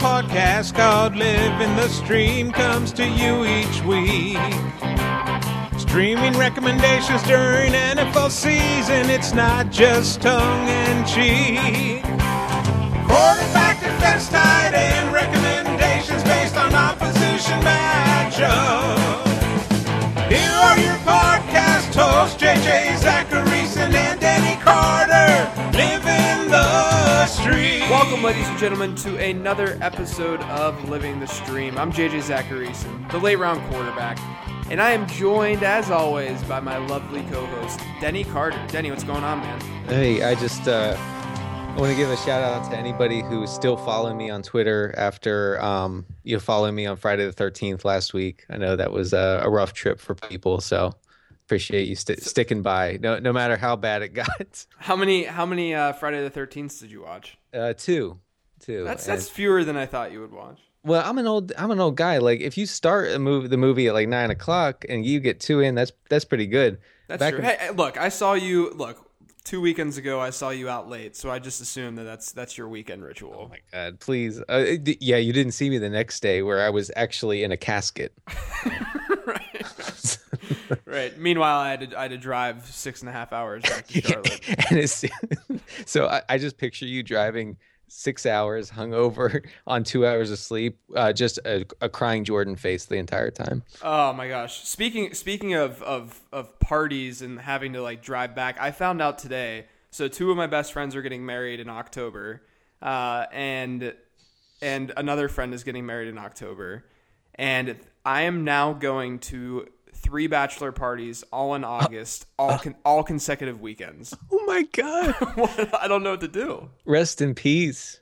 podcast called Live in the Stream comes to you each week. Streaming recommendations during NFL season, it's not just tongue and cheek. Quarterback defense tight end Welcome, ladies and gentlemen, to another episode of Living the Stream. I'm JJ Zachariason, the late round quarterback, and I am joined, as always, by my lovely co-host, Denny Carter. Denny, what's going on, man? Hey, I just uh, I want to give a shout out to anybody who's still following me on Twitter after um, you following me on Friday the 13th last week. I know that was a, a rough trip for people, so appreciate you st- sticking by. No, no matter how bad it got. How many how many uh, Friday the Thirteenth did you watch? Uh, two, two. That's And- that's fewer than I thought you would watch. well, I'm an old I'm an old guy. Like if you start a movie, the movie at like nine o'clock and you get two in, that's that's pretty good. That's Back true. in- hey, hey, look, I saw you. Look, two weekends ago, I saw you out late, so I just assumed that that's that's your weekend ritual. Oh my god, please. Uh, d- yeah, you didn't see me the next day where I was actually in a casket. right. right. Meanwhile, I had to I had to drive six and a half hours back to Charlotte. and it's so I, I just picture you driving six hours hungover on two hours of sleep, uh, just a, a crying Jordan face the entire time. Oh my gosh. Speaking speaking of, of of parties and having to like drive back, I found out today. So two of my best friends are getting married in October, uh, and and another friend is getting married in October, and I am now going to three bachelor parties all in uh, August, all uh. con- all consecutive weekends. Oh my god! I don't know what to do. Rest in peace.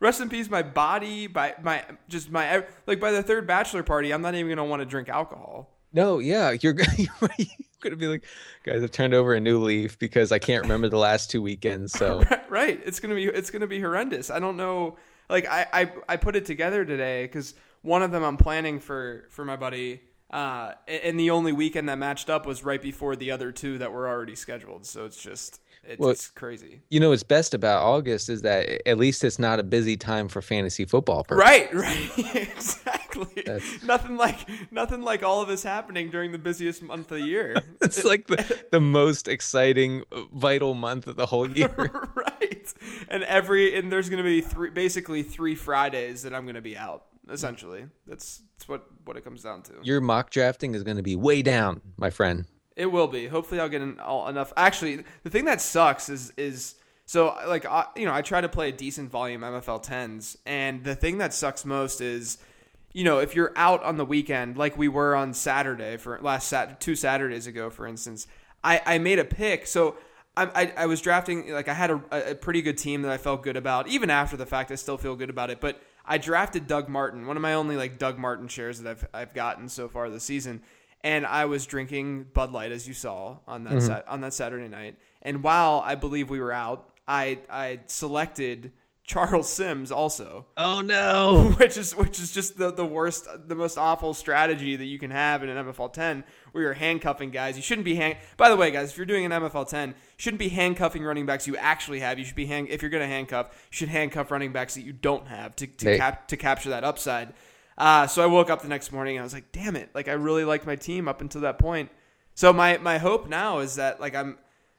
Rest in peace, my body, by my just my like by the third bachelor party, I'm not even gonna want to drink alcohol. No, yeah, you're, you're gonna be like, guys, I've turned over a new leaf because I can't remember the last two weekends. So right it's gonna be it's gonna be horrendous i don't know like i i, I put it together today because one of them i'm planning for for my buddy uh and the only weekend that matched up was right before the other two that were already scheduled. So it's just it's, Well- it's crazy. you know what's best about August is that at least it's not a busy time for fantasy football. Right right. Exactly. That's- nothing like nothing like all of this happening during the busiest month of the year. It's like the, the most exciting, vital month of the whole year. right. And every and there's gonna be three basically three fridays that i'm gonna be out essentially that's that's what what it comes down to Your mock drafting is going to be way down, my friend. It will be. Hopefully, I'll get an, all, enough. Actually, the thing that sucks is is so like I, you know I try to play a decent volume MFL tens, and the thing that sucks most is you know if you're out on the weekend like we were on Saturday for last sat two Saturdays ago, for instance. I I made a pick so. I, I, I was drafting like I had a, a pretty good team that I felt good about. Even after the fact, I still feel good about it. But I drafted Doug Martin, one of my only like Doug Martin shares that I've I've gotten so far this season and I was drinking Bud Light as you saw on that mm-hmm. sat- on that Saturday night. And while I believe we were out, I I selected Charles Sims also, Oh no! which is which is just the, the worst, the most awful strategy that you can have in an MFL 10, where you're handcuffing guys. You shouldn't be hang. By the way, guys, if you're doing an MFL 10, shouldn't be handcuffing running backs you actually have. You should be hang. If you're going to handcuff, you should handcuff running backs that you don't have to to, They- cap, to capture that upside. Uh, so I woke up the next morning and I was like, damn it! Like I really liked my team up until that point. So my my hope now is that like I'm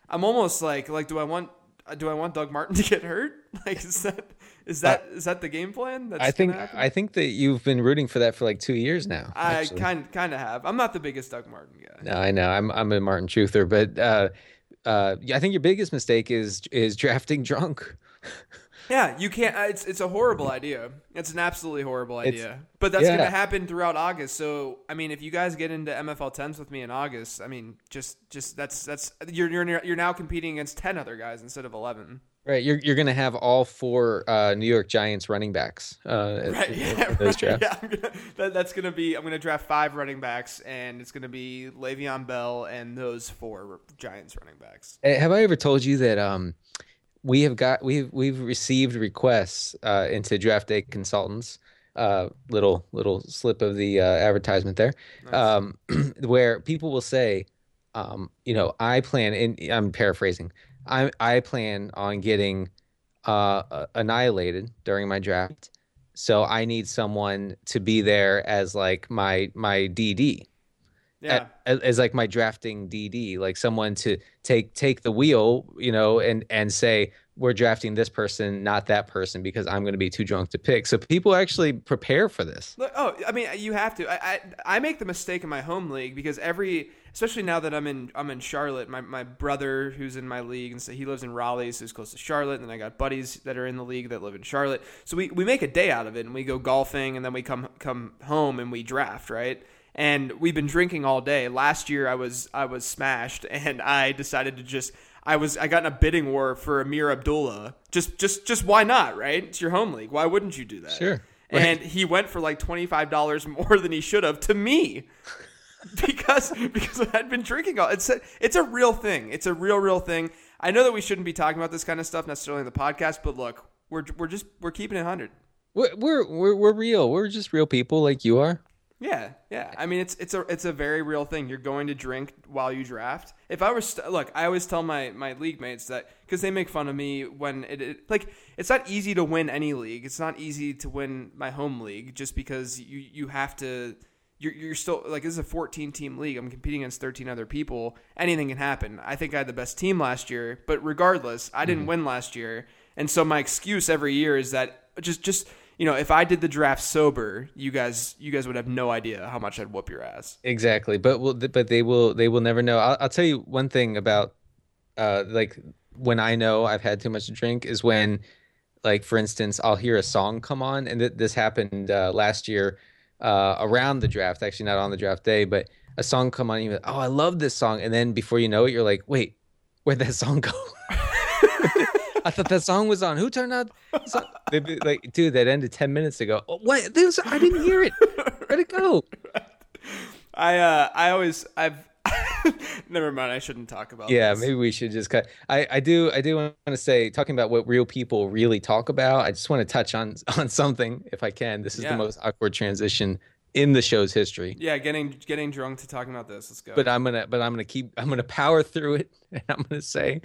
I'm almost like like do I want do I want Doug Martin to get hurt? Like is that is that is that the game plan? That's I think? I think that you've been rooting for that for like two years now. I actually. kind kind of have. I'm not the biggest Doug Martin guy. No, I know. I'm I'm a Martin truther, but uh, uh, I think your biggest mistake is is drafting drunk. Yeah, you can't. uh, It's it's a horrible idea. It's an absolutely horrible It's- idea. But that's yeah. gonna happen throughout August. So I mean, if you guys get into MFL tens with me in August, I mean, just just that's that's you're you're you're now competing against ten other guys instead of eleven. Right, you're you're gonna have all four uh, New York Giants running backs. Uh, Right. Yeah. those right, drafts. yeah I'm gonna, that, that's gonna be. I'm gonna draft five running backs, and it's gonna be Le'Veon Bell and those four Giants running backs. Hey, Have I ever told you that um, we have got we've we've received requests uh, into draft day consultants. Uh, little little slip of the uh, advertisement there, um, where people will say, um, you know, I plan, and I'm paraphrasing, I I plan on getting uh, annihilated during my draft, so I need someone to be there as like my my DD. Yeah. As like my drafting DD, like someone to take take the wheel, you know, and and say we're drafting this person, not that person, because I'm going to be too drunk to pick. So people actually prepare for this. Oh, I mean, you have to. I, I I make the mistake in my home league because every, especially now that I'm in I'm in Charlotte. My, my brother who's in my league and so he lives in Raleigh, so he's close to Charlotte. And then I got buddies that are in the league that live in Charlotte. So we, we make a day out of it and we go golfing and then we come come home and we draft right. And we've been drinking all day. Last year I was I was smashed and I decided to just I was I got in a bidding war for Ameer Abdullah. Just just just why not, right? It's your home league. Why wouldn't you do that? Sure. And he went for like twenty five dollars more than he should have to me. because because I'd been drinking all it's a, it's a real thing. It's a real real thing. I know that we shouldn't be talking about this kind of stuff necessarily in the podcast, but look, we're we're just we're keeping it hundred. We're, we're we're we're real. We're just real people like you are. Yeah, yeah. I mean, it's it's a it's a very real thing. You're going to drink while you draft. If I was st- look, I always tell my my league mates that because they make fun of me when it, it like it's not easy to win any league. It's not easy to win my home league just because you you have to. You're, you're still like this is a 14 team league. I'm competing against 13 other people. Anything can happen. I think I had the best team last year, but regardless, I didn't mm-hmm. win last year, and so my excuse every year is that just just you know, if I did the draft sober, you guys you guys would have no idea how much I'd whoop your ass. Exactly, but will but they will they will never know. I'll, I'll tell you one thing about uh like when I know I've had too much to drink is when like for instance I'll hear a song come on and th- this happened uh, last year uh, around the draft actually not on the draft day but a song come on and you're like, oh I love this song and then before you know it you're like wait where'd that song go I thought that song was on who turned on the song? They'd like dude that ended 10 minutes ago oh, what this I didn't hear it where'd it go I uh I always I've never mind. I shouldn't talk about. Yeah, this. maybe we should just cut. I, I do I do want to say talking about what real people really talk about. I just want to touch on on something if I can. This is Yeah. the most awkward transition in the show's history. Yeah, getting getting drunk to talking about this. Let's go. But I'm gonna but I'm gonna keep I'm gonna power through it. And I'm gonna say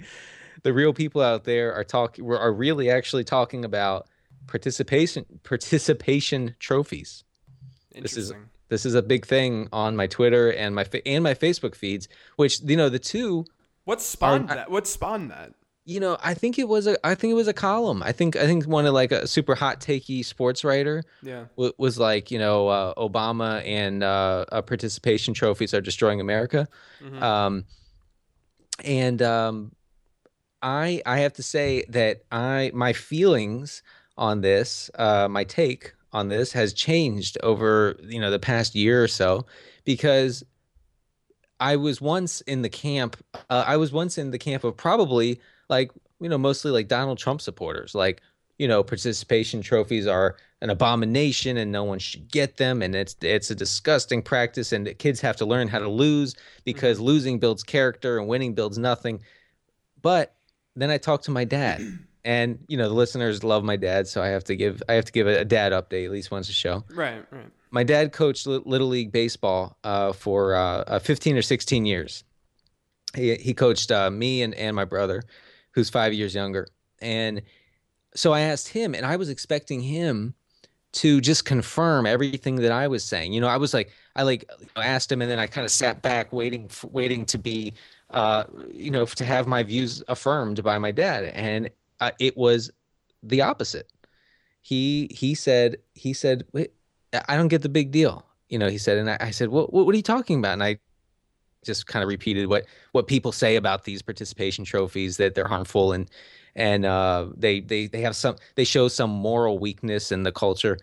the real people out there are talking are really actually talking about participation participation trophies. This is this is a big thing on my Twitter and my and my Facebook feeds, which you know the two What spawned Are- that? What spawned that? you know i think it was a i think it was a column i think i think one of like a super hot takey sports writer Yeah. w- was like you know uh, obama and uh, uh, participation trophies are destroying america Mhm. um, and um, i i have to say that i my feelings on this uh, my take on this has changed over you know the past year or so because I was once in the camp. Uh, I was once in the camp of probably like you know mostly like Donald Trump supporters. Like you know participation trophies are an abomination and no one should get them and it's it's a disgusting practice and kids have to learn how to lose because losing builds character and winning builds nothing. But then I talked to my dad. And you know the listeners love my dad, so I have to give I have to give a, a dad update at least once a show Right. Right. my dad coached Li- little league baseball uh, for uh, uh, 15 or 16 years. He he coached uh, me and and my brother, who's five years younger. And so I asked him, and I was expecting him to just confirm everything that I was saying. You know, I was like, I like asked him, and then I kind of sat back, waiting, for, waiting to be, uh, you know, to have my views affirmed by my dad, and uh, it was the opposite. He he said he said, I don't get the big deal. You know, he said, and I, I said, what, what, what are you talking about? And I just kind of repeated what, what people say about these participation trophies that they're harmful and, and uh, they, they, they have some, they show some moral weakness in the culture.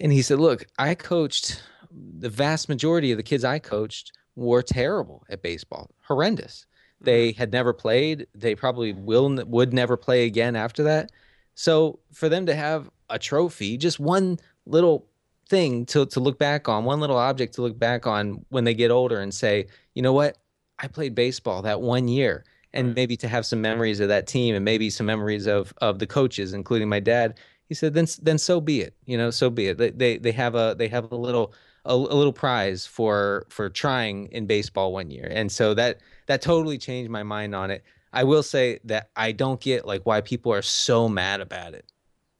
And he said, look, I coached the vast majority of the kids I coached were terrible at baseball, horrendous. They mm-hmm. had never played. They probably will would never play again after that. So for them to have a trophy, just one little thing to to look back on, one little object to look back on when they get older and say, you know what, I played baseball that one year, and maybe to have some memories of that team and maybe some memories of of the coaches, including my dad. He said, then then so be it. You know, so be it. They they, they have a they have a little a, a little prize for for trying in baseball one year, and so that that totally changed my mind on it. I will say that I don't get like why people are so mad about it.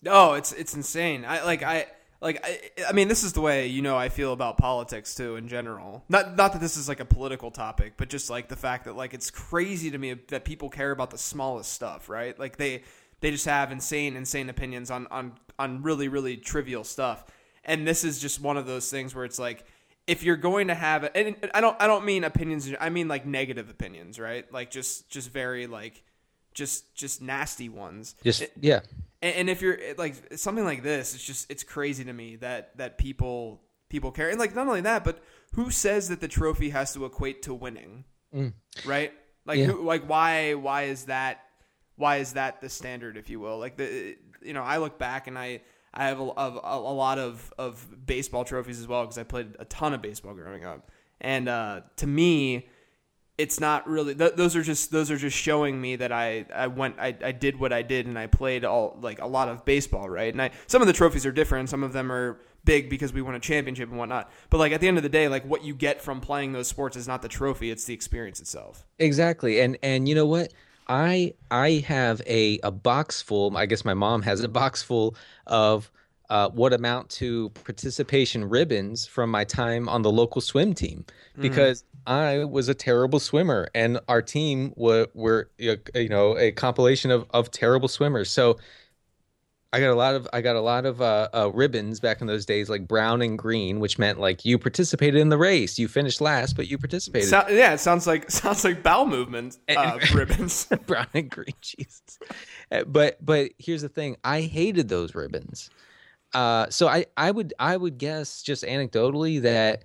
Oh, it's it's insane. I like I like I, I mean this is the way you know I feel about politics too in general. Not not that this is like a political topic, but just like the fact that like it's crazy to me that people care about the smallest stuff, right? Like they they just have insane insane opinions on on on really really trivial stuff. And this is just one of those things where it's like if you're going to have and I don't I don't mean opinions I mean like negative opinions, right? Like just just very like just just nasty ones. Just yeah. And, and if you're like something like this, it's just it's crazy to me that that people people care. And like not only that, but who says that the trophy has to equate to winning? Mm. Right? Like Yeah. who, like why why is that why is that the standard if you will? Like the you know, I look back and I I have a, a, a lot of, of baseball trophies as well because I played a ton of baseball growing up. And uh, to me, it's not really th- those are just those are just showing me that I I went I, I did what I did and I played all like a lot of baseball right and I some of the trophies are different some of them are big because we won a championship and whatnot but like at the end of the day like what you get from playing those sports is not the trophy it's the experience itself Exactly. And and you know what? I I have a a box full. I guess my mom has a box full of uh, what amount to participation ribbons from my time on the local swim team because I was a terrible swimmer and our team were were you know a compilation of of terrible swimmers. So I got a lot of I got a lot of uh, uh, ribbons back in those days, like brown and green, which meant like you participated in the race. You finished last, but you participated. so, yeah it sounds like sounds like bowel movement uh, ribbons brown and green Jesus. Uh, But but here's the thing: I hated those ribbons. Uh, so I I would I would guess just anecdotally that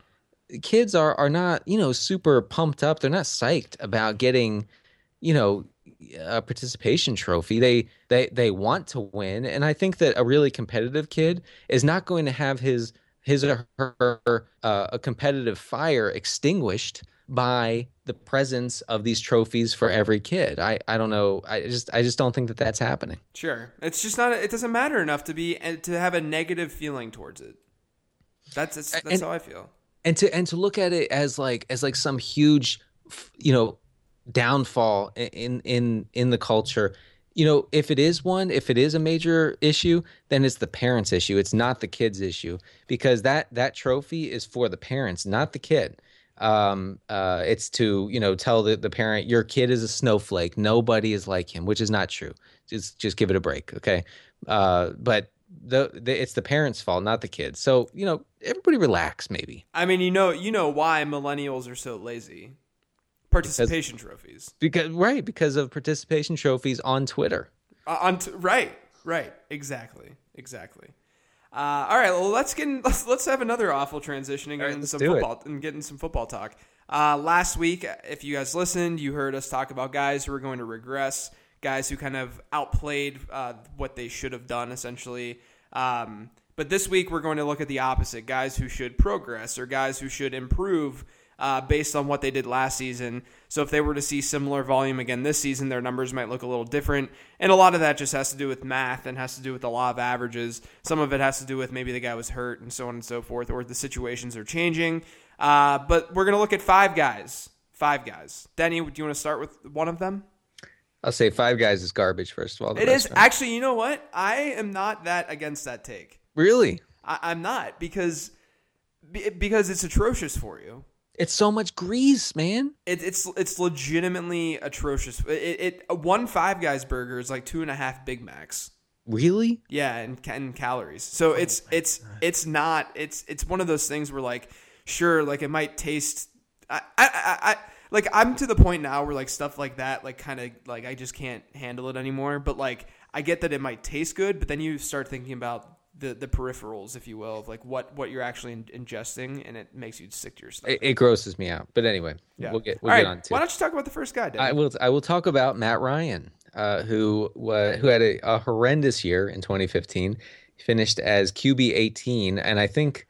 kids are are not you know super pumped up. They're not psyched about getting you know a participation trophy. They they they want to win, and I think that a really competitive kid is not going to have his his or her uh, a competitive fire extinguished by the presence of these trophies for every kid. I I don't know. I just I just don't think that that's happening. sure it's just not it doesn't matter enough to be and to have a negative feeling towards it that's that's, that's And- how I feel and to and to look at it as like as like some huge you know downfall in in in the culture. You know if it is one if it is a major issue then it's the parents issue. It's not the kids issue because that that trophy is for the parents not the kid. Um uh it's to you know tell the, the parent your kid is a snowflake. Nobody is like him which is not true. Just just give it a break okay? Uh but the, the it's the parents fault not the kids. So you know everybody relax maybe. I mean, you know, you know why millennials are so lazy. Participation trophies. Because right, because of participation trophies on Twitter. Uh, on t- right, right, exactly, exactly. Uh, all right, well, let's get in, let's let's have another awful transition and get right, some do it. football and get some football talk. Uh, last week, if you guys listened, you heard us talk about guys who were going to regress, guys who kind of outplayed uh, what they should have done, essentially. Um, but this week, we're going to look at the opposite: guys who should progress or guys who should improve uh, based on what they did last season. So if they were to see similar volume again this season, their numbers might look a little different. And a lot of that just has to do with math and has to do with the law of averages. Some of it has to do with maybe the guy was hurt and so on and so forth, or the situations are changing. Uh, but we're going to look at five guys. Five guys. Denny, do you want to start with one of them? I'll say five guys is garbage. First of all, it is It rest is of them- actually. You know what? I am not that against that take. really. I, I'm not because because it's atrocious for you. It's so much grease, man. It, it's it's legitimately atrocious. It, it uh, one Five Guys burger is like two and a half Big Macs. Really? Yeah, and, and calories. So oh it's it's it's not it's it's one of those things where like sure like it might taste. I I, I, I like I'm to the point now where like stuff like that like kind of like I just can't handle it anymore. But like I get that it might taste good, but then you start thinking about the the peripherals, if you will, of like what what you're actually in, ingesting, and it makes you sick to your stomach. It, it grosses me out. But anyway, Yeah. we'll get we'll All get right, on to. It. Why don't you talk about the first guy? I will. I will talk about Matt Ryan, uh, who uh, who had a, a horrendous year in 2015. He finished as QB 18, and I think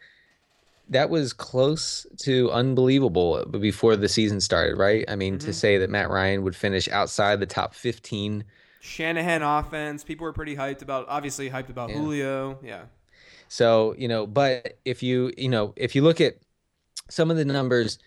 that was close to unbelievable before the season started. Right? I mean, Mm-hmm. to say that Matt Ryan would finish outside the top 15. Shanahan offense. People were pretty hyped about. Obviously hyped about Yeah. Julio. Yeah. So, you know, but if you, you know, if you look at some of the numbers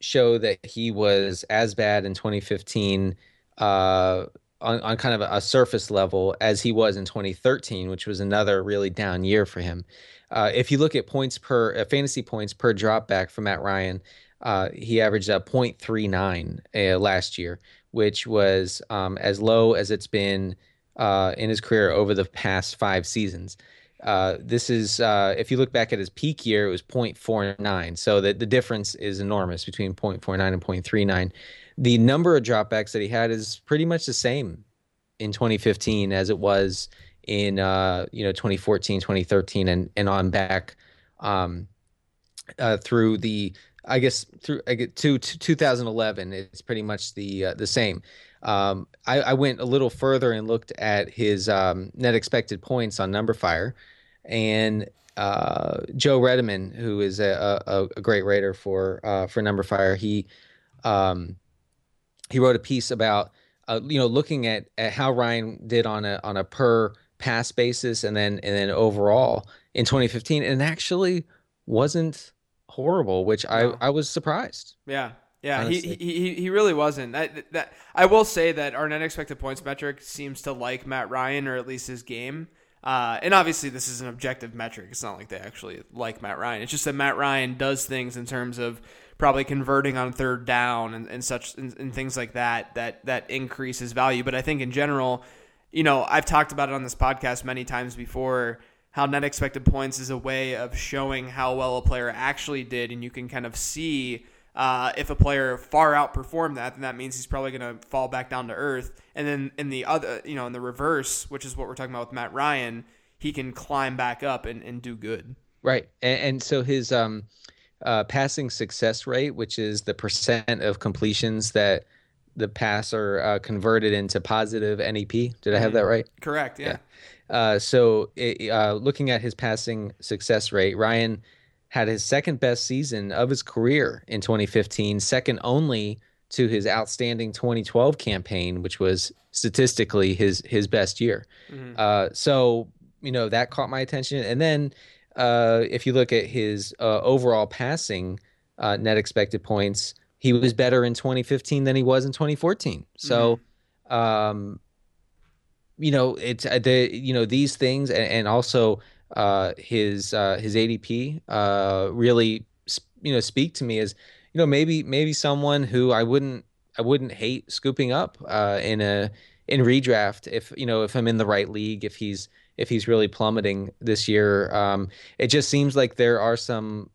show that he was as bad in 2015 uh on, on kind of a, surface level as he was in 2013, which was another really down year for him. Uh, if you look at points per uh, fantasy points per dropback for Matt Ryan, uh, he averaged a 0.39 uh, last year, which was um, as low as it's been uh, in his career over the past five seasons. Uh, this is if you look back at his peak year, it was 0.49. So the, the difference is enormous between 0.49 and 0.39 the number of dropbacks that he had is pretty much the same in 2015 as it was in uh, you know 2014 2013 and and on back um, uh, through the I guess through I get to, to 2011 it's pretty much the uh, the same. Um, I, I, went a little further and looked at his um, net expected points on numberFire and uh, Joe Redemann who is a, a, a great writer for uh, for numberFire he um, he wrote a piece about uh, you know looking at, at how Ryan did on a on a per pass basis and then and then overall in 2015 and actually wasn't horrible which. I I was surprised. Yeah. Yeah, he, he he really wasn't. That, that I will say that our net expected points metric seems to like Matt Ryan or at least his game. Uh, and obviously, this is an objective metric. It's not like they actually like Matt Ryan. It's just that Matt Ryan does things in terms of probably converting on third down and, and such and, and things like that that that increases value. But I think in general, you know, I've talked about it on this podcast many times before how net expected points is a way of showing how well a player actually did, and you can kind of see uh, if a player far outperformed that, then that means he's probably going to fall back down to earth. And then in the other, you know, in the reverse, which is what we're talking about with Matt Ryan, he can climb back up and, and do good. Right, and, and so his um uh, passing success rate, which is the percent of completions that the pass are uh, converted into positive NEP. Did I have that mm-hmm. right? Correct. Yeah. yeah. Uh, so, it, uh, looking at his passing success rate, Ryan had his second best season of his career in 2015, second only to his outstanding 2012 campaign, which was statistically his his best year. Mm-hmm. Uh, so, you know that caught my attention, and then uh, if you look at his uh, overall passing uh, net expected points, he was better in 2015 than he was in 2014. So, mm-hmm. um, you know, it's uh, the you know these things, and, and also uh, his uh, his ADP uh, really you know speak to me as you know maybe maybe someone who I wouldn't I wouldn't hate scooping up uh, in a in redraft if you know if I'm in the right league if he's if he's really plummeting this year. Um, it just seems like there are some,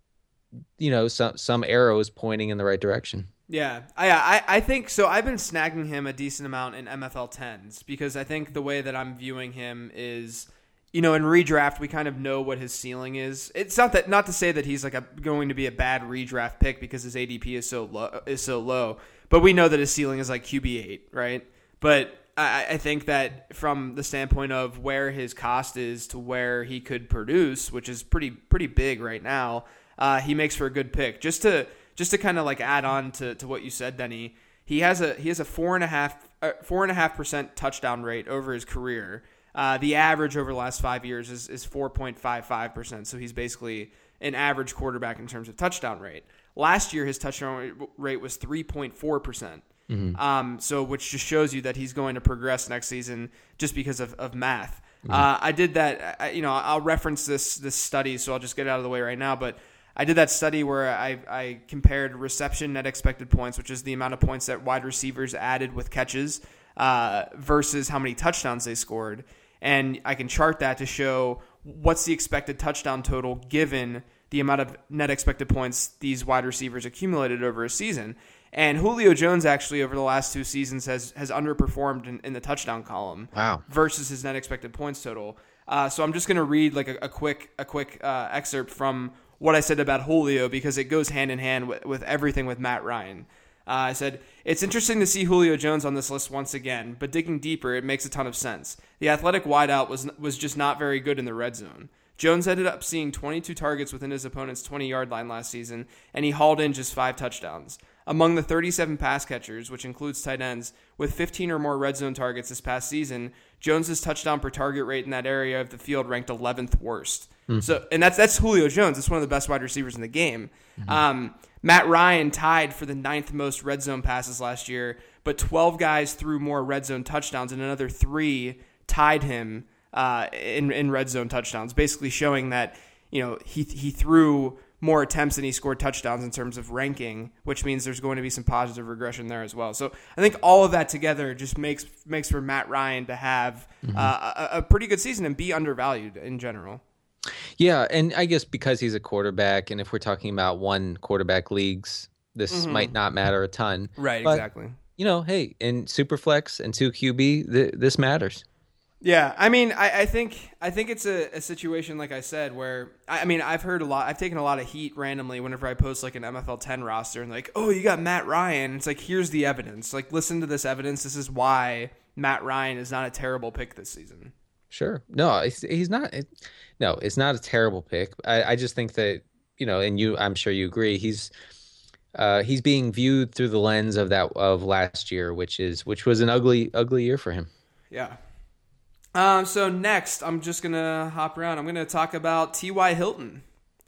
you know, some some arrows pointing in the right direction. Yeah, I, I think so. I've been snagging him a decent amount in MFL tens because I think the way that I'm viewing him is, you know, in redraft we kind of know what his ceiling is. It's not that not to say that he's like a, going to be a bad redraft pick because his ADP is so low is so low, but we know that his ceiling is like QB eight, right? But I, I think that from the standpoint of where his cost is to where he could produce, which is pretty pretty big right now, uh, he makes for a good pick. Just to just to kind of like add on to, to what you said, Denny, he has a he has a four and a half uh, four and a half percent touchdown rate over his career. Uh, the average over the last five years is is four point five five percent. So he's basically an average quarterback in terms of touchdown rate. Last year, his touchdown rate was three point four percent. Mm-hmm. Um, so which just shows you that he's going to progress next season just because of, of math. Mm-hmm. Uh, I did that. I, you know, I'll reference this this study, so I'll just get it out of the way right now. But I did that study where I, I compared reception net expected points, which is the amount of points that wide receivers added with catches, uh, versus how many touchdowns they scored, and I can chart that to show what's the expected touchdown total given the amount of net expected points these wide receivers accumulated over a season. And Julio Jones actually over the last two seasons has has underperformed in, in the touchdown column. Wow. Versus his net expected points total. Uh, so I'm just going to read like a, a, quick a quick uh, excerpt from what I said about Julio because it goes hand in hand with, with everything with Matt Ryan. Uh, I said, It's interesting to see Julio Jones on this list once again, but digging deeper, it makes a ton of sense. The athletic wideout was, was just not very good in the red zone. Jones ended up seeing 22 targets within his opponent's 20 yard line last season, and he hauled in just five touchdowns. Among the 37 pass catchers, which includes tight ends, with 15 or more red zone targets this past season, Jones's touchdown per target rate in that area of the field ranked 11th worst. So, and that's that's Julio Jones. It's one of the best wide receivers in the game. Um, Matt Ryan tied for the ninth most red zone passes last year, but 12 guys threw more red zone touchdowns, and another three tied him uh, in in red zone touchdowns. Basically, showing that you know he he threw more attempts than he scored touchdowns in terms of ranking, which means there's going to be some positive regression there as well. So I think all of that together just makes makes for Matt Ryan to have uh, a, a pretty good season and be undervalued in general. Yeah, and I guess because he's a quarterback, and if we're talking about one quarterback leagues, this might mm-hmm. not matter a ton. Right, But, exactly. You know, hey, in Superflex and two QB, th- this matters. Yeah, I mean, I, I think I think it's a, a situation like I said where I, I mean I've heard a lot. I've taken a lot of heat randomly whenever I post like an MFL 10 roster and like, oh, you got Matt Ryan. It's like here's the evidence. Like, listen to this evidence. This is why Matt Ryan is not a terrible pick this season. Sure. No, he's not. It, no, it's not a terrible pick. I, I just think that you know, and you, I'm sure you agree. He's uh, he's being viewed through the lens of that of last year, which is which was an ugly ugly year for him. Yeah. Um, so next, I'm just gonna hop around. I'm gonna talk about T.Y. Hilton.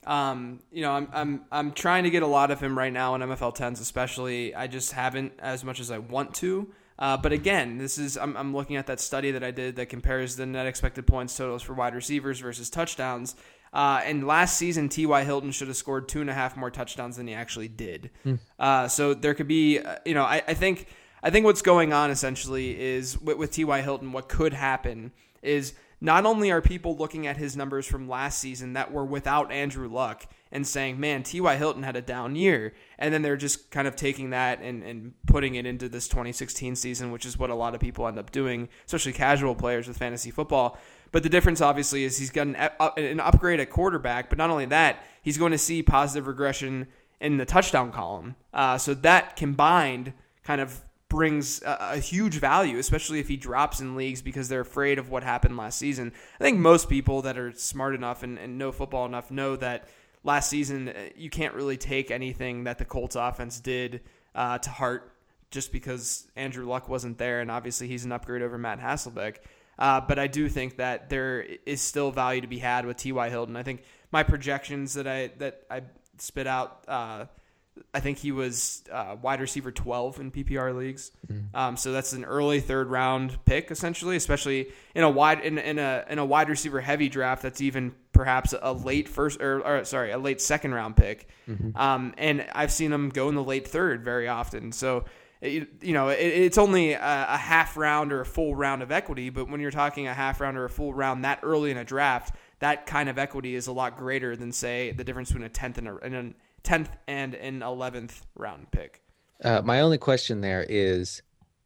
Um, you know, I'm I'm I'm trying to get a lot of him right now in MFL 10s, especially. I just haven't as much as I want to. Uh, but again, this is I'm, I'm looking at that study that I did that compares the net expected points totals for wide receivers versus touchdowns. Uh, and last season, T.Y. Hilton should have scored two and a half more touchdowns than he actually did. Uh, so there could be, uh, you know, I, I think I think what's going on essentially is with, with T.Y. Hilton, what could happen is not only are people looking at his numbers from last season that were without Andrew Luck and saying, man, T.Y. Hilton had a down year. And then they're just kind of taking that and, and putting it into this 2016 season, which is what a lot of people end up doing, especially casual players with fantasy football. But the difference, obviously, is he's got an, an upgrade at quarterback. But not only that, he's going to see positive regression in the touchdown column. Uh, so that combined kind of brings a, a, huge value, especially if he drops in leagues because they're afraid of what happened last season. I think most people that are smart enough and, and know football enough know that last season uh, you can't really take anything that the Colts offense did uh, to heart just because Andrew Luck wasn't there, and obviously he's an upgrade over Matt Hasselbeck. Uh, but I do think that there is still value to be had with T.Y. Hilton. I think my projections that I that I spit out, uh, I think he was uh, wide receiver 12 in PPR leagues. Mm-hmm. Um, so that's an early third round pick, essentially, especially in a wide in, in a in a wide receiver heavy draft. That's even perhaps a late first or, or sorry, a late second round pick. Mm-hmm. Um, and I've seen him go in the late third very often. So it, you know it, it's only a, a half round or a full round of equity, but when you're talking a half round or a full round that early in a draft, that kind of equity is a lot greater than say the difference between a tenth and, a, and an 10th and an 11th round pick. Uh, my only question there is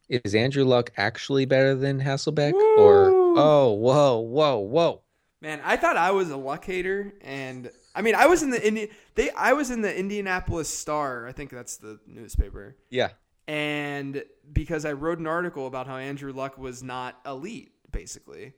is Andrew Luck actually better than Hasselbeck? Woo! Or, oh, whoa, whoa, whoa. Man, I thought I was a luck hater, and I mean, I was in the Indi- they I was in the Indianapolis Star. I think that's the newspaper. Yeah, and because I wrote an article about how Andrew Luck was not elite, basically,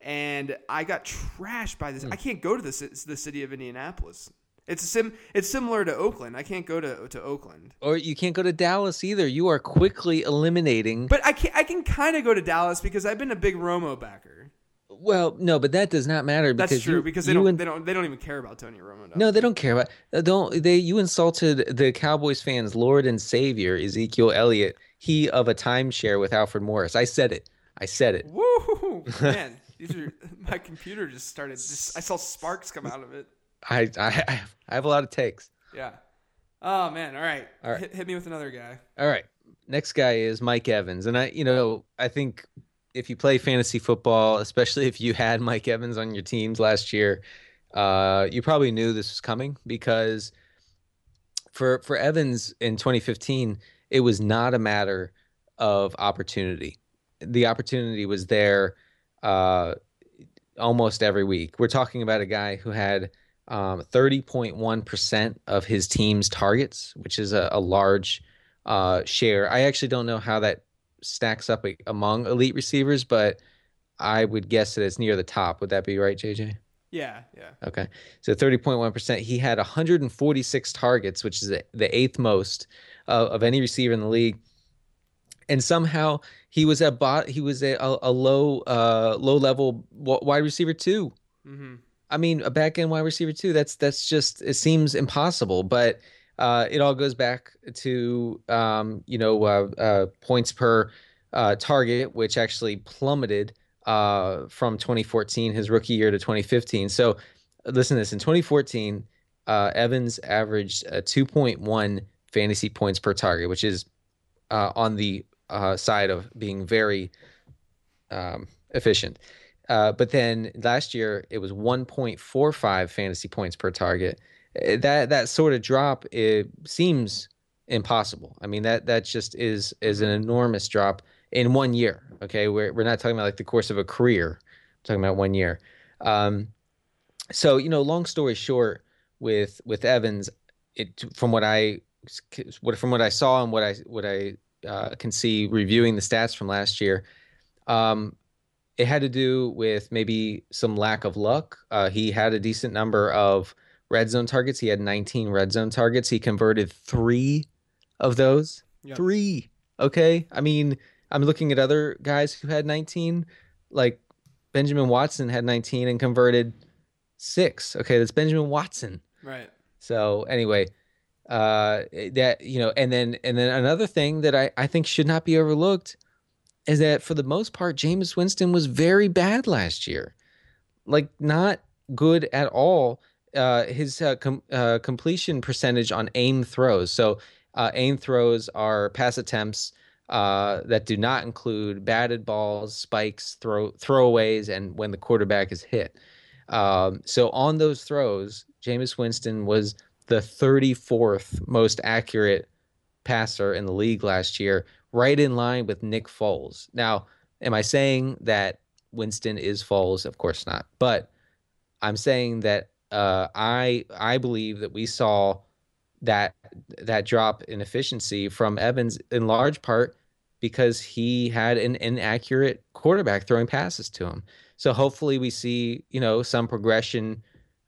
and I got trashed by this. Mm. I can't go to the the city of Indianapolis it's sim. It's similar to Oakland. I can't go to to Oakland, or you can't go to Dallas either. You are quickly eliminating. But I can I can kind of go to Dallas because I've been a big Romo backer. Well, no, but that does not matter because that's true you, because they don't, in, they don't they don't even care about Tony Romo. No, they don't care about. Uh, don't they? You insulted the Cowboys fans' Lord and Savior Ezekiel Elliott, he of a timeshare with Alfred Morris. I said it. I said it. Woo, man! These are my computer just started. Just I saw sparks come out of it. I I I have a lot of takes. Yeah. Oh man! All right. All right. Hit, hit me with another guy. All right. Next guy is Mike Evans, and I, you know, I think if you play fantasy football, especially if you had Mike Evans on your teams last year, uh, you probably knew this was coming because for for Evans in 2015, it was not a matter of opportunity. The opportunity was there uh, almost every week. We're talking about a guy who had um, 30.1% of his team's targets, which is a, a large uh, share. I actually don't know how that stacks up among elite receivers, but I would guess that it's near the top. Would that be right, JJ? Yeah, yeah. Okay. So 30.1%. He had 146 targets, which is the eighth most uh, of any receiver in the league. And somehow he was a bot. He was a, a, a low uh, low level wide receiver too. Mm-hmm. I mean, a back end wide receiver too. That's that's just it seems impossible. But uh, it all goes back to um, you know uh, uh points per uh, target, which actually plummeted uh, from 2014, his rookie year, to 2015. So, listen to this: in 2014, uh, Evans averaged 2.1 fantasy points per target, which is uh, on the uh, side of being very um, efficient. Uh, but then last year it was 1.45 fantasy points per target. That that sort of drop it seems impossible. I mean that that just is is an enormous drop in one year. Okay, we're we're not talking about like the course of a career. I'm talking about one year. Um, so you know, long story short, with with Evans, it from what I what from what I saw and what I what I uh, can see reviewing the stats from last year, um, it had to do with maybe some lack of luck. Uh, he had a decent number of red zone targets. He had 19 red zone targets. He converted three of those. Yep. Three. Okay, I mean I'm looking at other guys who had 19, like Benjamin Watson had 19 and converted six. Okay, that's Benjamin Watson. Right. So anyway, uh, that you know, and then and then another thing that I I think should not be overlooked is that for the most part, Jameis Winston was very bad last year, like not good at all. Uh, his uh, com- uh, completion percentage on aim throws. So uh, aim throws are pass attempts uh, that do not include batted balls, spikes, throw throwaways, and when the quarterback is hit. Um, so on those throws, Jameis Winston was the 34th most accurate passer in the league last year, right in line with Nick Foles. Now, am I saying that Winston is Foles? Of course not. But I'm saying that uh, I I believe that we saw that that drop in efficiency from Evans in large part because he had an inaccurate quarterback throwing passes to him. So hopefully we see, you know, some progression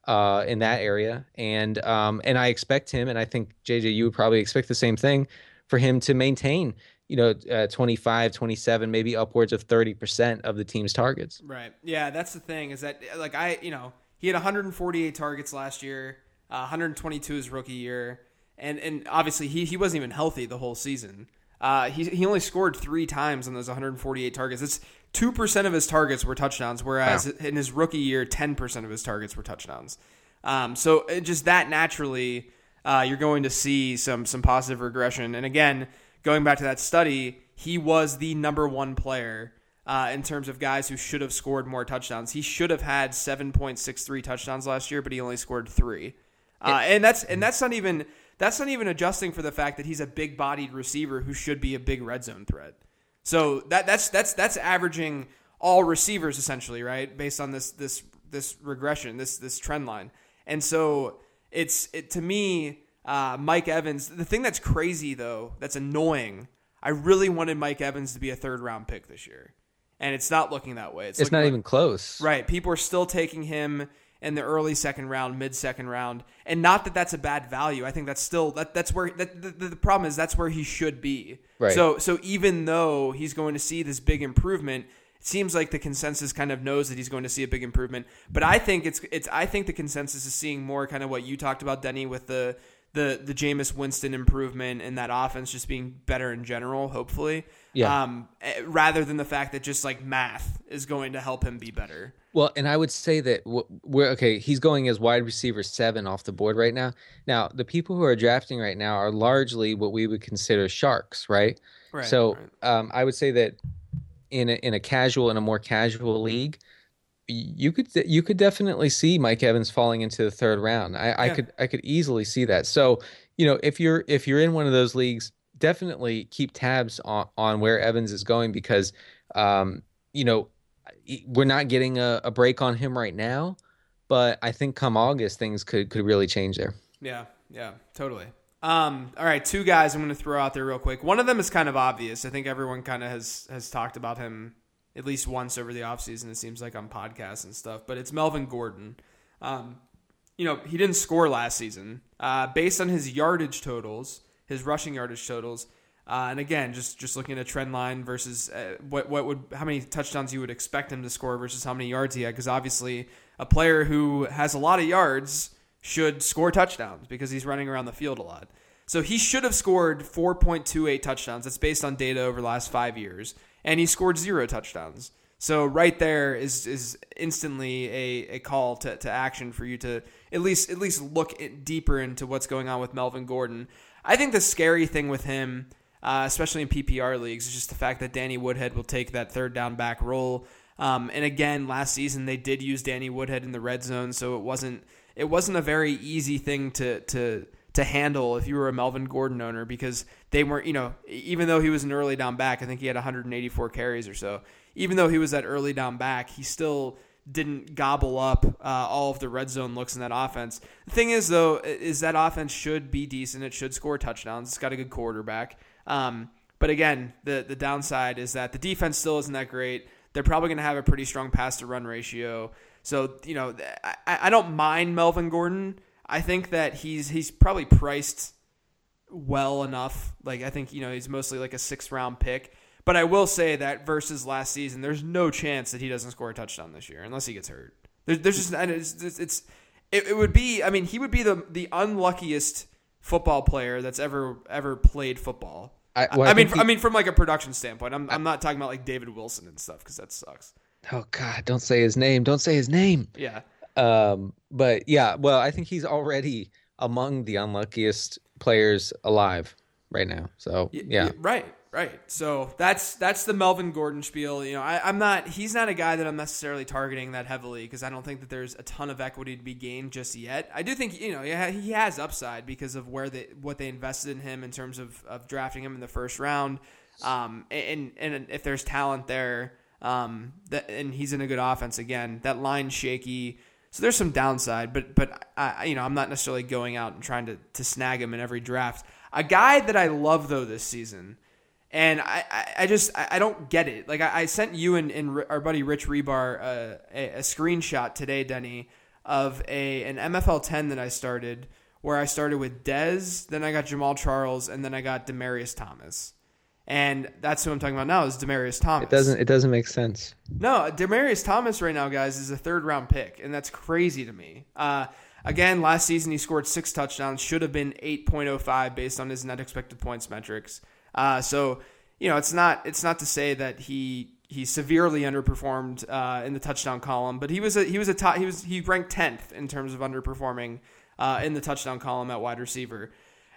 uh, in that area. And um, and I expect him, and I think JJ, you would probably expect the same thing for him to maintain, you know, uh, 25, 27, maybe upwards of 30% of the team's targets. Right. Yeah, that's the thing is that like I, you know, he had 148 targets last year, uh, 122 his rookie year, and and obviously he he wasn't even healthy the whole season. Uh, he, he only scored three times on those 148 targets. It's 2% of his targets were touchdowns, whereas wow. in his rookie year, 10% of his targets were touchdowns. Um, so just that naturally, uh, you're going to see some some positive regression. And again, going back to that study, he was the number one player uh, in terms of guys who should have scored more touchdowns. He should have had 7.63 touchdowns last year, but he only scored three. Uh, and that's and that's not even that's not even adjusting for the fact that he's a big-bodied receiver who should be a big red zone threat. So that that's that's that's averaging all receivers essentially, right? Based on this this this regression, this this trend line. And so it's it to me uh, Mike Evans. The thing that's crazy though, that's annoying. I really wanted Mike Evans to be a third round pick this year, and it's not looking that way. It's, it's not like, even close. Right? People are still taking him in the early second round, mid second round, and not that that's a bad value. I think that's still that that's where that the, the problem is that's where he should be. Right. So so even though he's going to see this big improvement, it seems like the consensus kind of knows that he's going to see a big improvement. But I think it's it's I think the consensus is seeing more kind of what you talked about, Denny, with the the the Jameis Winston improvement and that offense just being better in general, hopefully. Yeah. Um, eh, rather than the fact that just like math is going to help him be better. Well, and I would say that we're okay. He's going as wide receiver seven off the board right now. Now, the people who are drafting right now are largely what we would consider sharks, right? Right. So, right. Um, I would say that in a, in a casual in a more casual league, you could you could definitely see Mike Evans falling into the third round. I, yeah. I could I could easily see that. So, you know, if you're if you're in one of those leagues, definitely keep tabs on on where Evans is going because, um, you know we're not getting a, a break on him right now, but I think come August things could could really change there. Yeah, yeah, totally. Um, all right, two guys I'm going to throw out there real quick. One of them is kind of obvious. I think everyone kind of has has talked about him at least once over the offseason, it seems like on podcasts and stuff, but it's Melvin Gordon. Um, you know, he didn't score last season. Uh, based on his yardage totals, his rushing yardage totals, uh, and again, just just looking at a trend line versus uh, what what would how many touchdowns you would expect him to score versus how many yards he had, because obviously a player who has a lot of yards should score touchdowns because he's running around the field a lot. So he should have scored 4.28 touchdowns. That's based on data over the last five years, and he scored zero touchdowns. So right there is is instantly a, a call to, to action for you to at least at least look deeper into what's going on with Melvin Gordon. I think the scary thing with him, uh, especially in PPR leagues, is just the fact that Danny Woodhead will take that third down back role. Um, and again, last season they did use Danny Woodhead in the red zone, so it wasn't it wasn't a very easy thing to to to handle if you were a Melvin Gordon owner because they weren't, you know, even though he was an early down back, I think he had 184 carries or so even though he was that early down back, he still didn't gobble up uh, all of the red zone looks in that offense. The thing is, though, is that offense should be decent. It should score touchdowns. It's got a good quarterback. Um, but again, the the downside is that the defense still isn't that great. They're probably going to have a pretty strong pass to run ratio. So you know, I, I don't mind Melvin Gordon. I think that he's he's probably priced well enough. Like I think you know he's mostly like a six round pick. But I will say that versus last season, there's no chance that he doesn't score a touchdown this year unless he gets hurt. There's, there's just it's, it's it, it would be. I mean, he would be the the unluckiest football player that's ever ever played football. I, well, I, I mean, he, I mean, from like a production standpoint, I'm I'm not talking about like David Wilson and stuff because that sucks. Oh God, don't say his name. Don't say his name. Yeah. Um. But yeah. Well, I think he's already among the unluckiest players alive right now. So yeah. Right. Right. So that's that's the Melvin Gordon spiel. You know, I, am not. He's not a guy that I'm necessarily targeting that heavily because I don't think that there's a ton of equity to be gained just yet. I do think you know he has upside because of where they what they invested in him in terms of, of drafting him in the first round. Um, and and if there's talent there, um, that and he's in a good offense again. That line's shaky. So there's some downside, but but I, you know I'm not necessarily going out and trying to to snag him in every draft. A guy that I love though this season and I, I, I just I don't get it. Like I, I sent you and, and, our buddy Rich Rebar uh, a, a, screenshot today, Denny, of a an MFL 10 that I started where I started with Dez, then I got Jamaal Charles, and then I got Demaryius Thomas. And that's who I'm talking about now is Demaryius Thomas. It doesn't it doesn't make sense. No, Demaryius Thomas right now, guys, is a third round pick, and that's crazy to me. Uh, again, last season he scored six touchdowns, should have been 8.05 based on his net expected points metrics. Uh, so you know, it's not it's not to say that he he severely underperformed uh, in the touchdown column, but he was a he was a top, he was he ranked tenth in terms of underperforming uh, in the touchdown column at wide receiver.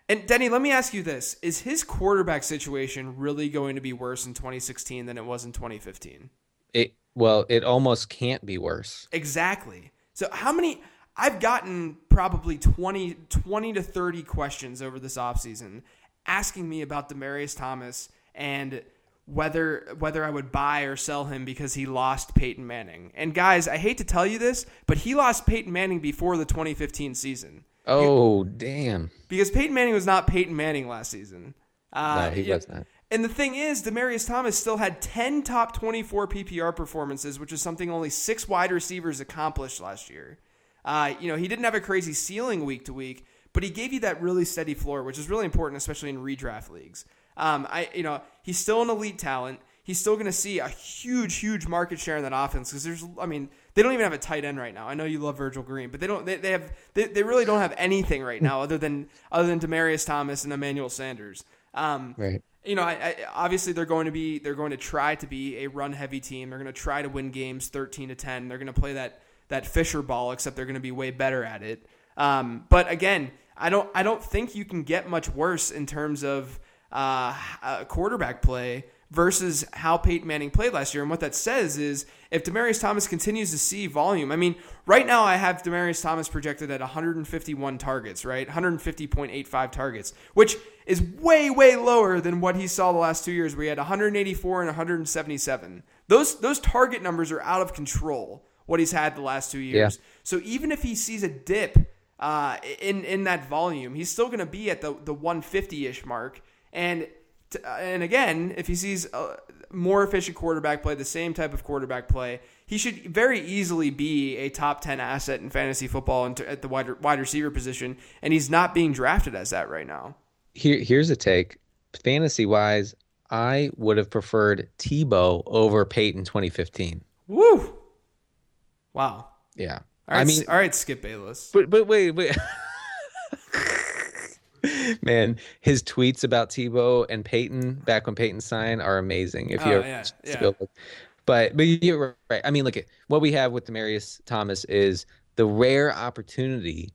And Denny, let me ask you this: Is his quarterback situation really going to be worse in 2016 than it was in 2015? It well, it almost can't be worse. Exactly. So how many? I've gotten probably 20, 20 to 30 questions over this offseason asking me about Demaryius Thomas and whether whether I would buy or sell him because he lost Peyton Manning. And guys, I hate to tell you this, but he lost Peyton Manning before the 2015 season. Oh, damn. Because Peyton Manning was not Peyton Manning last season. Uh, no, he was not. And the thing is, Demaryius Thomas still had 10 top 24 PPR performances, which is something only six wide receivers accomplished last year. Uh, you know, he didn't have a crazy ceiling week to week, but he gave you that really steady floor, which is really important, especially in redraft leagues. Um, I, you know, he's still an elite talent. He's still going to see a huge, huge market share in that offense because there's, I mean, they don't even have a tight end right now. I know you love Virgil Green, but they don't. They, they have. They, they really don't have anything right now other than other than Demaryius Thomas and Emmanuel Sanders. Um, right. You know, I, I, obviously they're going to be they're going to try to be a run heavy team. They're going to try to win games thirteen to ten. They're going to play that that Fisher ball, except they're going to be way better at it. Um, but again, I don't I don't think you can get much worse in terms of uh, quarterback play versus how Peyton Manning played last year. And what that says is if Demaryius Thomas continues to see volume, I mean, right now I have Demaryius Thomas projected at 151 targets, right? 150.85 targets, which is way, way lower than what he saw the last two years where he had 184 and 177. Those, those target numbers are out of control, what he's had the last two years. Yeah. So even if he sees a dip uh, in, in that volume, he's still going to be at the, the 150 ish mark. And to, and again, if he sees uh, more efficient quarterback play, the same type of quarterback play. He should very easily be a top 10 asset in fantasy football at the wide, wide receiver position, and he's not being drafted as that right now. Here, here's a take. Fantasy wise, I would have preferred Tebow over Peyton 2015. Woo! Wow. Yeah. All right, I mean, all right, Skip Bayless. But but wait, wait. Man, his tweets about Tebow and Peyton back when Peyton signed are amazing. If you oh, ever yeah, yeah. but but you're right. I mean, look at what we have with Demaryius Thomas is the rare opportunity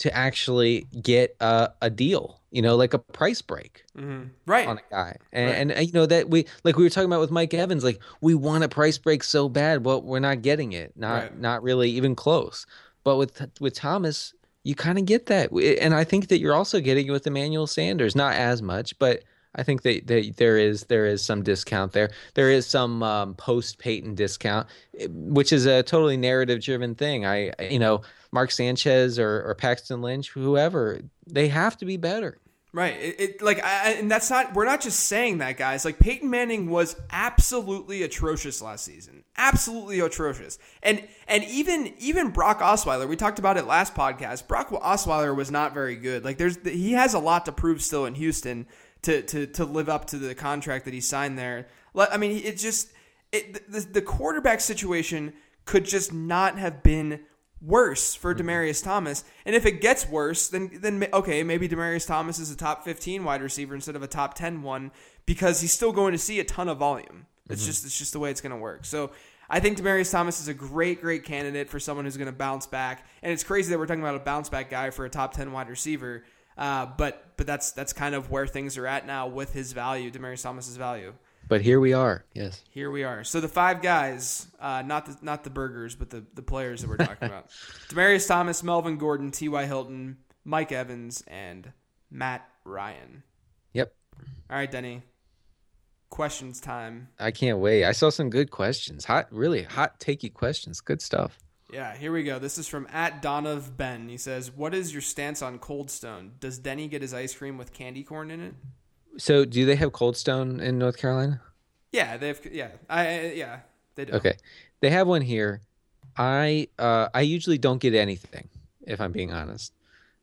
to actually get a, a deal, you know, like a price break, mm-hmm. right, on a guy, and, right. and, and you know that we like we were talking about with Mike Evans, like we want a price break so bad, but we're not getting it, not right. not really even close. But with with Thomas, you kind of get that, and I think that you're also getting it with Emmanuel Sanders, not as much, but I think that, that there is there is some discount there. There is some um, post Peyton discount, eh, which is a totally narrative driven thing. I you know Mark Sanchez or, or Paxton Lynch, whoever, they have to be better. Right. It, it, like, I, and that's not. We're not just saying that, guys. Like Peyton Manning was absolutely atrocious last season. Absolutely atrocious. And and even even Brock Osweiler. We talked about it last podcast. Brock Osweiler was not very good. Like, there's he has a lot to prove still in Houston to to to live up to the contract that he signed there. I mean, it just it, the, the quarterback situation could just not have been worse for mm-hmm. Thomas. And if it gets worse, then then okay, maybe Demaryius Thomas is a top 15 wide receiver instead of a top 10 one because he's still going to see a ton of volume. It's mm-hmm. just it's just the way it's going to work. So I think Demaryius Thomas is a great great candidate for someone who's going to bounce back. And it's crazy that we're talking about a bounce back guy for a top 10 wide receiver. Uh, but but that's that's kind of where things are at now with his value, Demaryius Thomas's value. But here we are. Yes. Here we are. So the five guys, uh, not the not the burgers, but the, the players that we're talking about: Demaryius Thomas, Melvin Gordon, T.Y. Hilton, Mike Evans, and Matt Ryan. Yep. All right, Denny. Questions time. I can't wait. I saw some good questions. Hot, really hot, takey questions. Good stuff. Yeah, here we go. This is from at Donovan Ben. He says, "What is your stance on Cold Stone? Does Denny get his ice cream with candy corn in it?" So, do they have Cold Stone in North Carolina? Yeah, they've yeah, I yeah, they do. Okay, they have one here. I uh, I usually don't get anything if I'm being honest.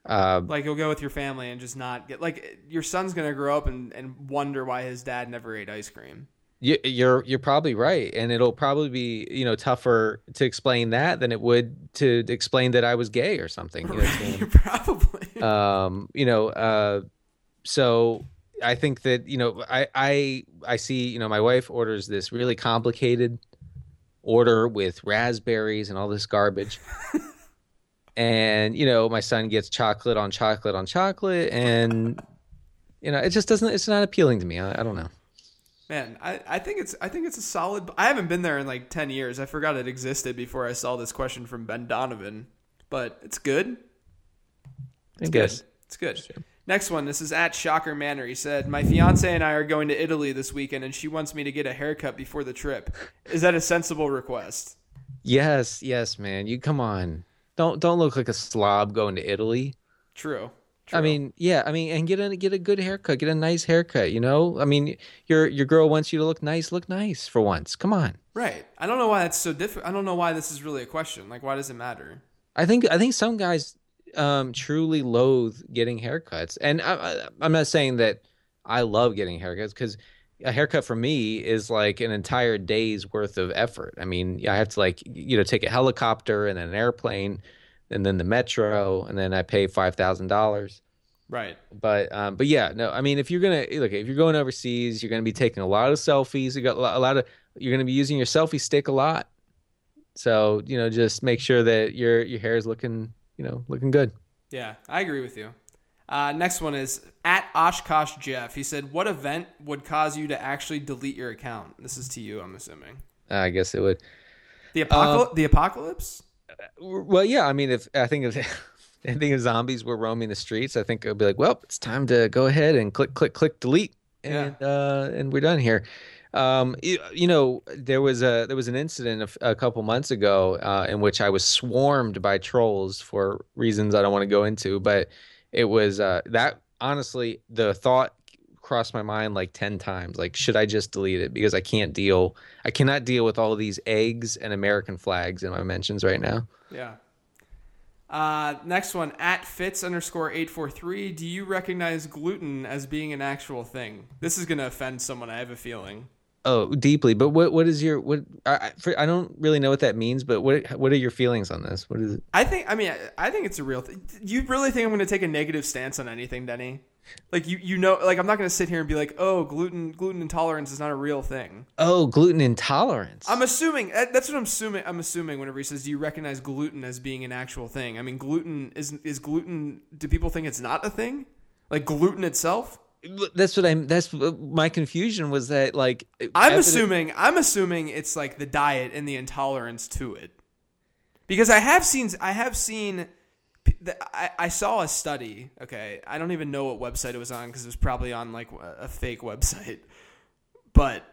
Uh, like you'll go with your family and just not get like your son's gonna grow up and, and wonder why his dad never ate ice cream. You, you're you're probably right, and it'll probably be you know tougher to explain that than it would to explain that I was gay or something. You know, probably. Um, you know, uh, so I think that you know I I I see you know my wife orders this really complicated order with raspberries and all this garbage. and you know my son gets chocolate on chocolate on chocolate and you know it just doesn't it's not appealing to me. I, I don't know. Man, I, I think it's I think it's a solid. I haven't been there in like ten years. I forgot it existed before I saw this question from Ben Donovan, but it's good. It's good. It's good. Next one. This is at Shocker Manor. He said, "My fiance and I are going to Italy this weekend, and she wants me to get a haircut before the trip. Is that a sensible request?" Yes, yes, man. You come on. Don't don't look like a slob going to Italy. True. True. I mean, yeah, I mean, and get a get a good haircut, get a nice haircut. You know, I mean, your your girl wants you to look nice. Look nice for once. Come on. Right. I don't know why that's so different. I don't know why this is really a question. Like, why does it matter? I think I think some guys um, truly loathe getting haircuts, and I, I'm not saying that I love getting haircuts because a haircut for me is like an entire day's worth of effort. I mean, I have to like you know take a helicopter and then an airplane, and then the metro, and then I pay five thousand dollars. Right. But um, but yeah, no. I mean, if you're gonna look, if you're going overseas, you're gonna be taking a lot of selfies. You got a lot of. You're gonna be using your selfie stick a lot. So you know, just make sure that your your hair is looking you know, looking good. Yeah, I agree with you. Uh, next one is at Oshkosh Jeff. He said, "What event would cause you to actually delete your account?" This is to you, I'm assuming. I guess it would. The apocalypse. Uh, the apocalypse. Well, yeah. I mean, if I think if I think if zombies were roaming the streets, I think it would be like, "Well, it's time to go ahead and click, click, click, delete, and yeah. uh, and we're done here." Um, you, you, know, there was a there was an incident a, a couple months ago uh, in which I was swarmed by trolls for reasons I don't want to go into, but it was uh, that honestly the thought crossed my mind like 10 times like should i just delete it because i can't deal i cannot deal with all of these eggs and american flags in my mentions right now Yeah. Uh, next one at fits underscore eight four three. Do you recognize gluten as being an actual thing? This is gonna offend someone. I have a feeling. oh deeply but what what is your what i I- for, I don't really know what that means but what what are your feelings on this what is it I think. I mean, I, I think it's a real thing. You really think I'm gonna take a negative stance on anything, Denny? Like you, you know, like I'm not gonna sit here and be like, oh, gluten, gluten intolerance is not a real thing. oh gluten intolerance I'm assuming eh, that's what I'm assuming. I'm assuming whenever he says, "Do you recognize gluten as being an actual thing?" I mean, gluten is is gluten. Do people think it's not a thing? Like gluten itself? that's what i'm that's what- my confusion was that like I'm assuming. I'm assuming it's like the diet and the intolerance to it, because I have seen. I have seen. I, I saw a study. Okay, I don't even know what website it was on because it was probably on like a fake website, but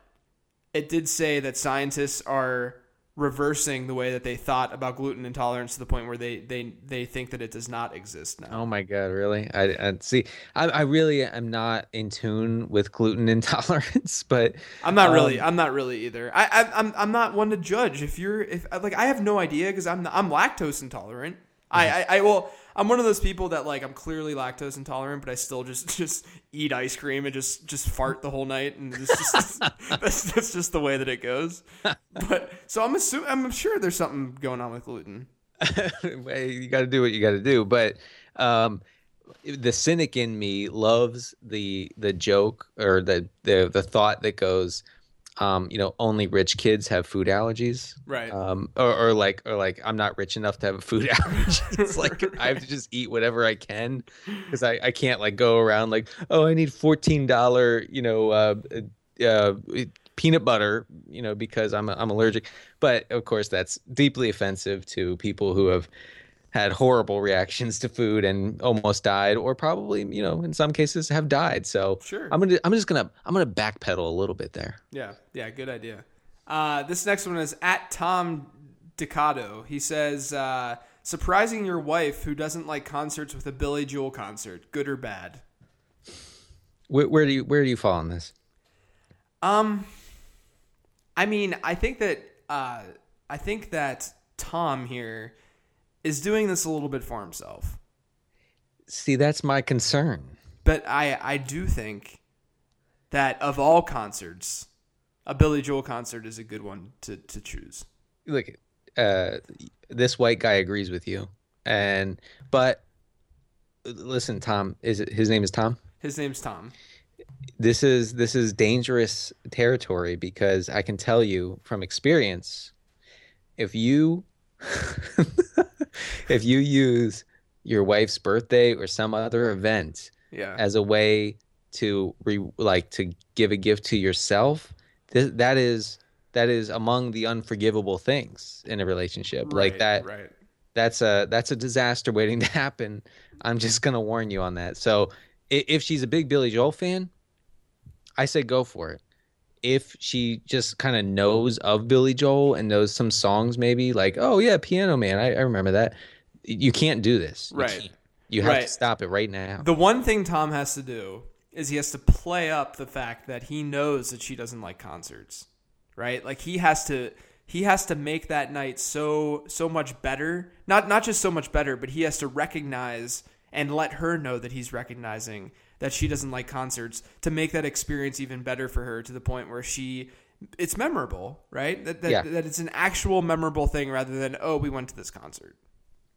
it did say that scientists are reversing the way that they thought about gluten intolerance to the point where they they they think that it does not exist now. Oh my god, really? I, I see. I, I really am not in tune with gluten intolerance, but I'm not really. Um, I'm not really either. I, I I'm I'm not one to judge if you're if like I have no idea because I'm I'm lactose intolerant. I, I I well I'm one of those people that like I'm clearly lactose intolerant, but I still just just eat ice cream and just just fart the whole night, and it's just that's that's just the way that it goes. But so I'm assuming I'm sure there's something going on with gluten. You got to do what you got to do. But um, the cynic in me loves the the joke or the the the thought that goes, um, you know, only rich kids have food allergies. Right. Um, or, or like, or like, I'm not rich enough to have a food allergy. it's like I have to just eat whatever I can because I, I can't like go around like, oh, I need fourteen dollar, you know, uh, uh, peanut butter, you know, because I'm I'm allergic. But of course, that's deeply offensive to people who have had horrible reactions to food and almost died, or probably, you know, in some cases have died. So Sure. I'm gonna I'm just gonna I'm gonna backpedal a little bit there. Yeah, yeah, good idea. Uh, this next one is at Tom Decado. He says, uh, "Surprising your wife who doesn't like concerts with a Billy Joel concert, good or bad." Where, where do you where do you fall on this? Um, I mean, I think that uh, I think that Tom here is doing this a little bit for himself, See, that's my concern. but I I do think that of all concerts, a Billy Joel concert is a good one to to choose. Look, uh, this white guy agrees with you, and but listen, Tom is it, his name is Tom. His name's Tom. This is this is dangerous territory because I can tell you from experience, if you if you use your wife's birthday or some other event Yeah. as a way to re, like to give a gift to yourself th- that is that is among the unforgivable things in a relationship like that Right. that's a that's a disaster waiting to happen i'm just gonna warn you on that so if she's a big billy joel fan i say go for it if she just kind of knows of billy joel and knows some songs maybe like oh yeah piano man i, I remember that you can't do this Right. can't. you have Right. to stop it right now The one thing Tom has to do is he has to play up the fact that he knows that she doesn't like concerts. Right? Like he has to he has to make that night so so much better. Not not just so much better, but he has to recognize and let her know that he's recognizing that she doesn't like concerts to make that experience even better for her to the point where she it's memorable, right? That that, Yeah. that it's an actual memorable thing rather than oh, we went to this concert.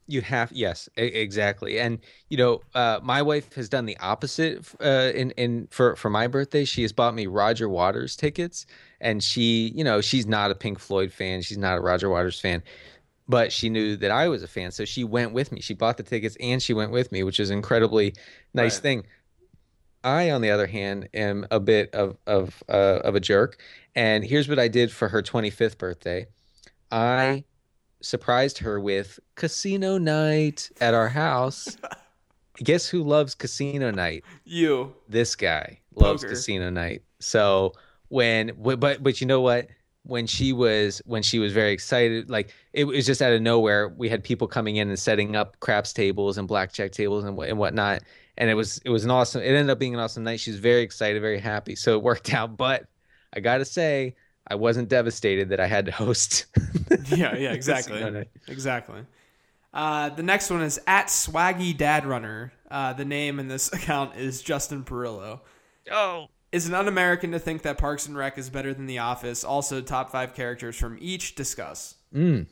You have yes, exactly. And you know, uh, my wife has done the opposite. Uh, in in for for my birthday, she has bought me Roger Waters tickets, and she, you know, she's not a Pink Floyd fan. She's not a Roger Waters fan, but she knew that I was a fan, so she went with me. She bought the tickets and she went with me, which is an incredibly nice Right. thing. I, on the other hand, am a bit of of uh, of a jerk, and here's what I did for her 25th birthday. I surprised her with casino night at our house. Guess who loves casino night? You. This guy loves Poker. casino night. So when, but but you know what? when she was when she was very excited like it was just out of nowhere we had people coming in and setting up craps tables and blackjack tables and, and whatnot and it was it was an awesome it ended up being an awesome night. She was very excited very happy. So it worked out. But i gotta say i wasn't devastated that i had to host yeah yeah exactly. Exactly. Uh, the next one is at swaggy dad runner. Uh, the name in this account is justin perillo. Oh. Is an un-American to think that Parks and Rec is better than The Office. Also, top five characters from each discuss. Mm.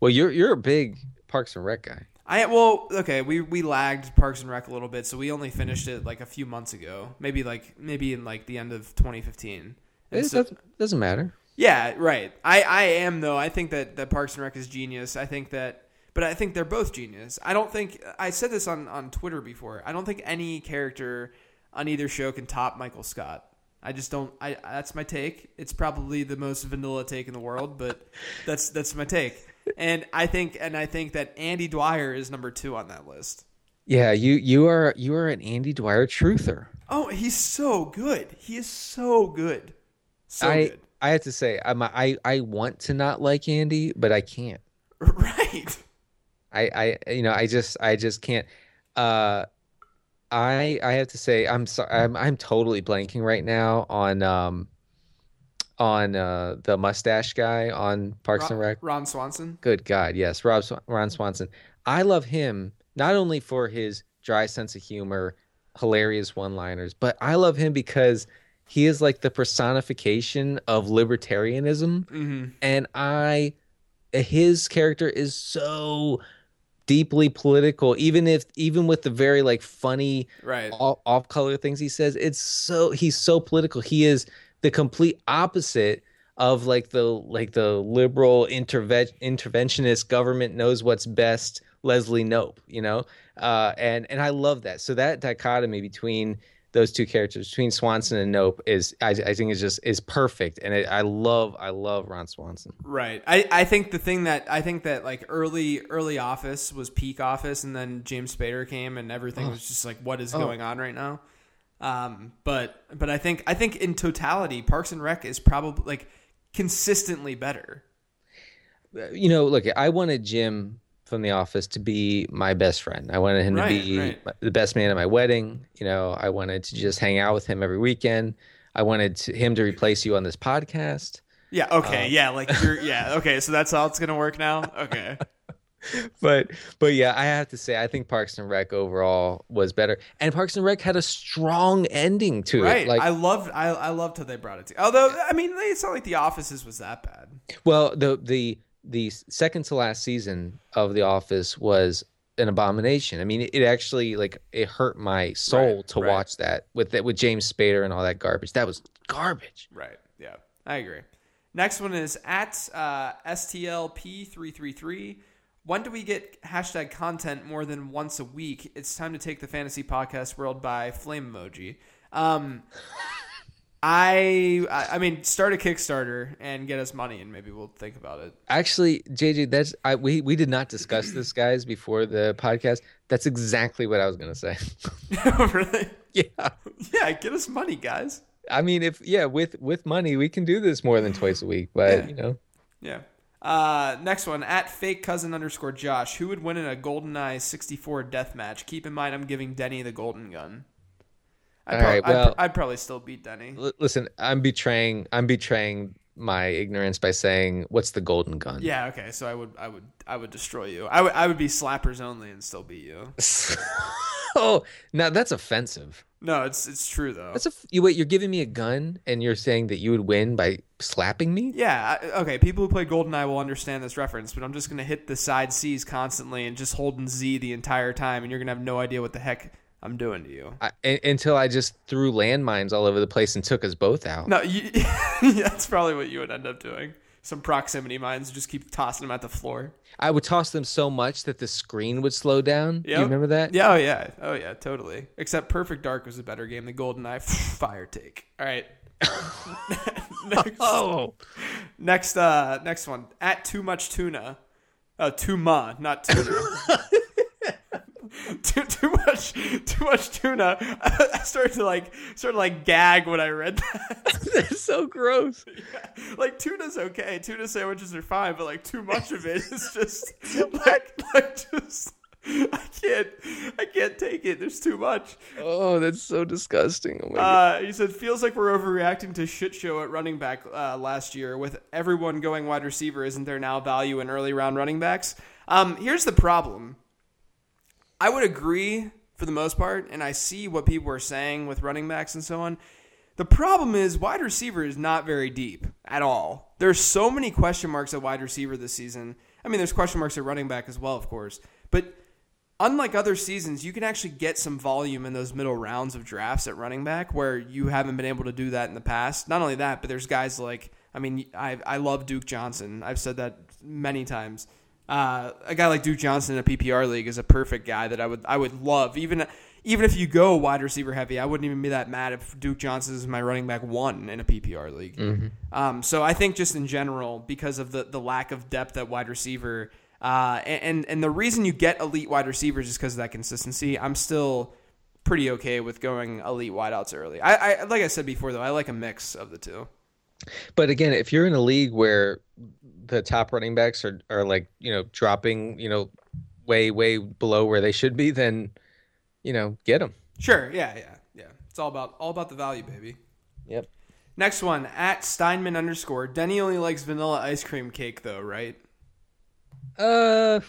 Well, you're you're a big Parks and Rec guy. I well, okay, we we lagged Parks and Rec a little bit, so we only finished it like a few months ago, maybe like maybe in like the end of 2015. it so, doesn't, doesn't matter. Yeah, right. I I am though. I think that that Parks and Rec is genius. I think that but I think they're both genius. I don't think I said this on on Twitter before. I don't think any character on either show can top Michael Scott. I just don't. I that's my take. It's probably the most vanilla take in the world, but that's that's my take. And I think and I think that Andy Dwyer is number two on that list. Yeah, you you are you are an Andy Dwyer truther. Oh, he's so good. He is so good. So I, good. I have to say, I'm I I want to not like Andy, but I can't. Right. I I you know I just I just can't. Uh, I I have to say I'm sorry I'm I'm totally blanking right now on um on uh the mustache guy on Parks Ron, and Rec. Ron Swanson. Good God, yes, Rob Ron Swanson. I love him not only for his dry sense of humor, hilarious one-liners, but I love him because he is like the personification of libertarianism, mm-hmm. and I his character is so deeply political even if even with the very like funny right off color things he says it's so he's so political he is the complete opposite of like the like the liberal interve- interventionist government knows what's best leslie knope you know uh and and i love that so that dichotomy between those two characters between Swanson and Knope is I, I think is just is perfect, and it, I love I love Ron Swanson. Right. I, I think the thing that I think that like early early Office was peak Office, and then James Spader came, and everything oh. was just like what is oh. going on right now. Um, but but I think I think in totality, Parks and Rec is probably like consistently better. You know, look, I wanted Jim from the office to be my best friend. I wanted him right, to be right. the best man at my wedding. You know, I wanted to just hang out with him every weekend. I wanted to, him to replace you on this podcast. Yeah. Okay. Um, yeah. Like you're. Yeah. Okay. So that's how it's gonna work now. Okay. but but yeah, I have to say I think Parks and Rec overall was better, and Parks and Rec had a strong ending to right. it. Like I loved I I loved how they brought it to. Although I mean, it's not like The Offices was that bad. Well, the the the second to last season of The Office was an abomination. I mean, it, it actually like it hurt my soul right, to right. watch that with that with James Spader and all that garbage. That was garbage. Right. Yeah, I agree. Next one is at uh, STLP333. When do we get hashtag content more than once a week? It's time to take the fantasy podcast world by flame emoji. Um, I I mean, start a Kickstarter and get us money, and maybe we'll think about it. Actually, JJ, that's I we we did not discuss this, guys, before the podcast. That's exactly what I was gonna say. really? Yeah. Yeah, get us money, guys. I mean, if yeah, with with money, we can do this more than twice a week. But yeah. you know, yeah. Uh, next one at fake cousin underscore Josh. Who would win in a GoldenEye 64 death match? Keep in mind, I'm giving Denny the golden gun. I'd, prob- right, well, I'd, I'd, probably still beat Denny. L- listen, I'm betraying. I'm betraying my ignorance by saying, "What's the golden gun?" Yeah. Okay. So I would, I would, I would destroy you. I would, I would be slappers only and still beat you. oh, now that's offensive. No, it's it's true though. That's a you wait. You're giving me a gun, and you're saying that you would win by slapping me? Yeah. okay. People who play GoldenEye will understand this reference, but I'm just gonna hit the side C's constantly and just holding Z the entire time, and you're gonna have no idea what the heck I'm doing to you. I, until I just threw landmines all over the place and took us both out. No, you, that's probably what you would end up doing. Some proximity mines, just keep tossing them at the floor. I would toss them so much that the screen would slow down. Yep. Do you remember that? Yeah, oh yeah, oh yeah, totally. Except Perfect Dark was a better game than GoldenEye. Fire take. All right. next, oh. Next, uh, next one. At too much tuna. Uh, too ma, not tuna. too too much too much tuna. I started to like sort of like gag when I read that. That's so gross. Yeah. like tuna's okay. Tuna sandwiches are fine, but like too much of it is just like like just I can't I can't take it. There's too much. Oh, that's so disgusting. Oh Uh, he said feels like we're overreacting to shit show at running back uh, last year with everyone going wide receiver. Isn't there now value in early round running backs? Um, here's the problem. I would agree for the most part, and I see what people are saying with running backs and so on. The problem is wide receiver is not very deep at all. There's so many question marks at wide receiver this season. I mean, there's question marks at running back as well, of course. But unlike other seasons, you can actually get some volume in those middle rounds of drafts at running back where you haven't been able to do that in the past. Not only that, but there's guys like I mean, I I love Duke Johnson. I've said that many times. Uh, a guy like Duke Johnson in a PPR league is a perfect guy that I would I would love even even if you go wide receiver heavy, I wouldn't even be that mad if Duke Johnson is my running back one in a PPR league. Um, so I think just in general, because of the, the lack of depth at wide receiver, uh, and and the reason you get elite wide receivers is because of that consistency. I'm still pretty okay with going elite wideouts early. I, I like I said before though, I like a mix of the two. But again, if you're in a league where the top running backs are, are like, you know, dropping, you know, way, way below where they should be, then, you know, get them. Sure, yeah, yeah, yeah. It's all about all about the value, baby. Yep. Next one at Steinman underscore. Denny only likes vanilla ice cream cake though, right? Uh,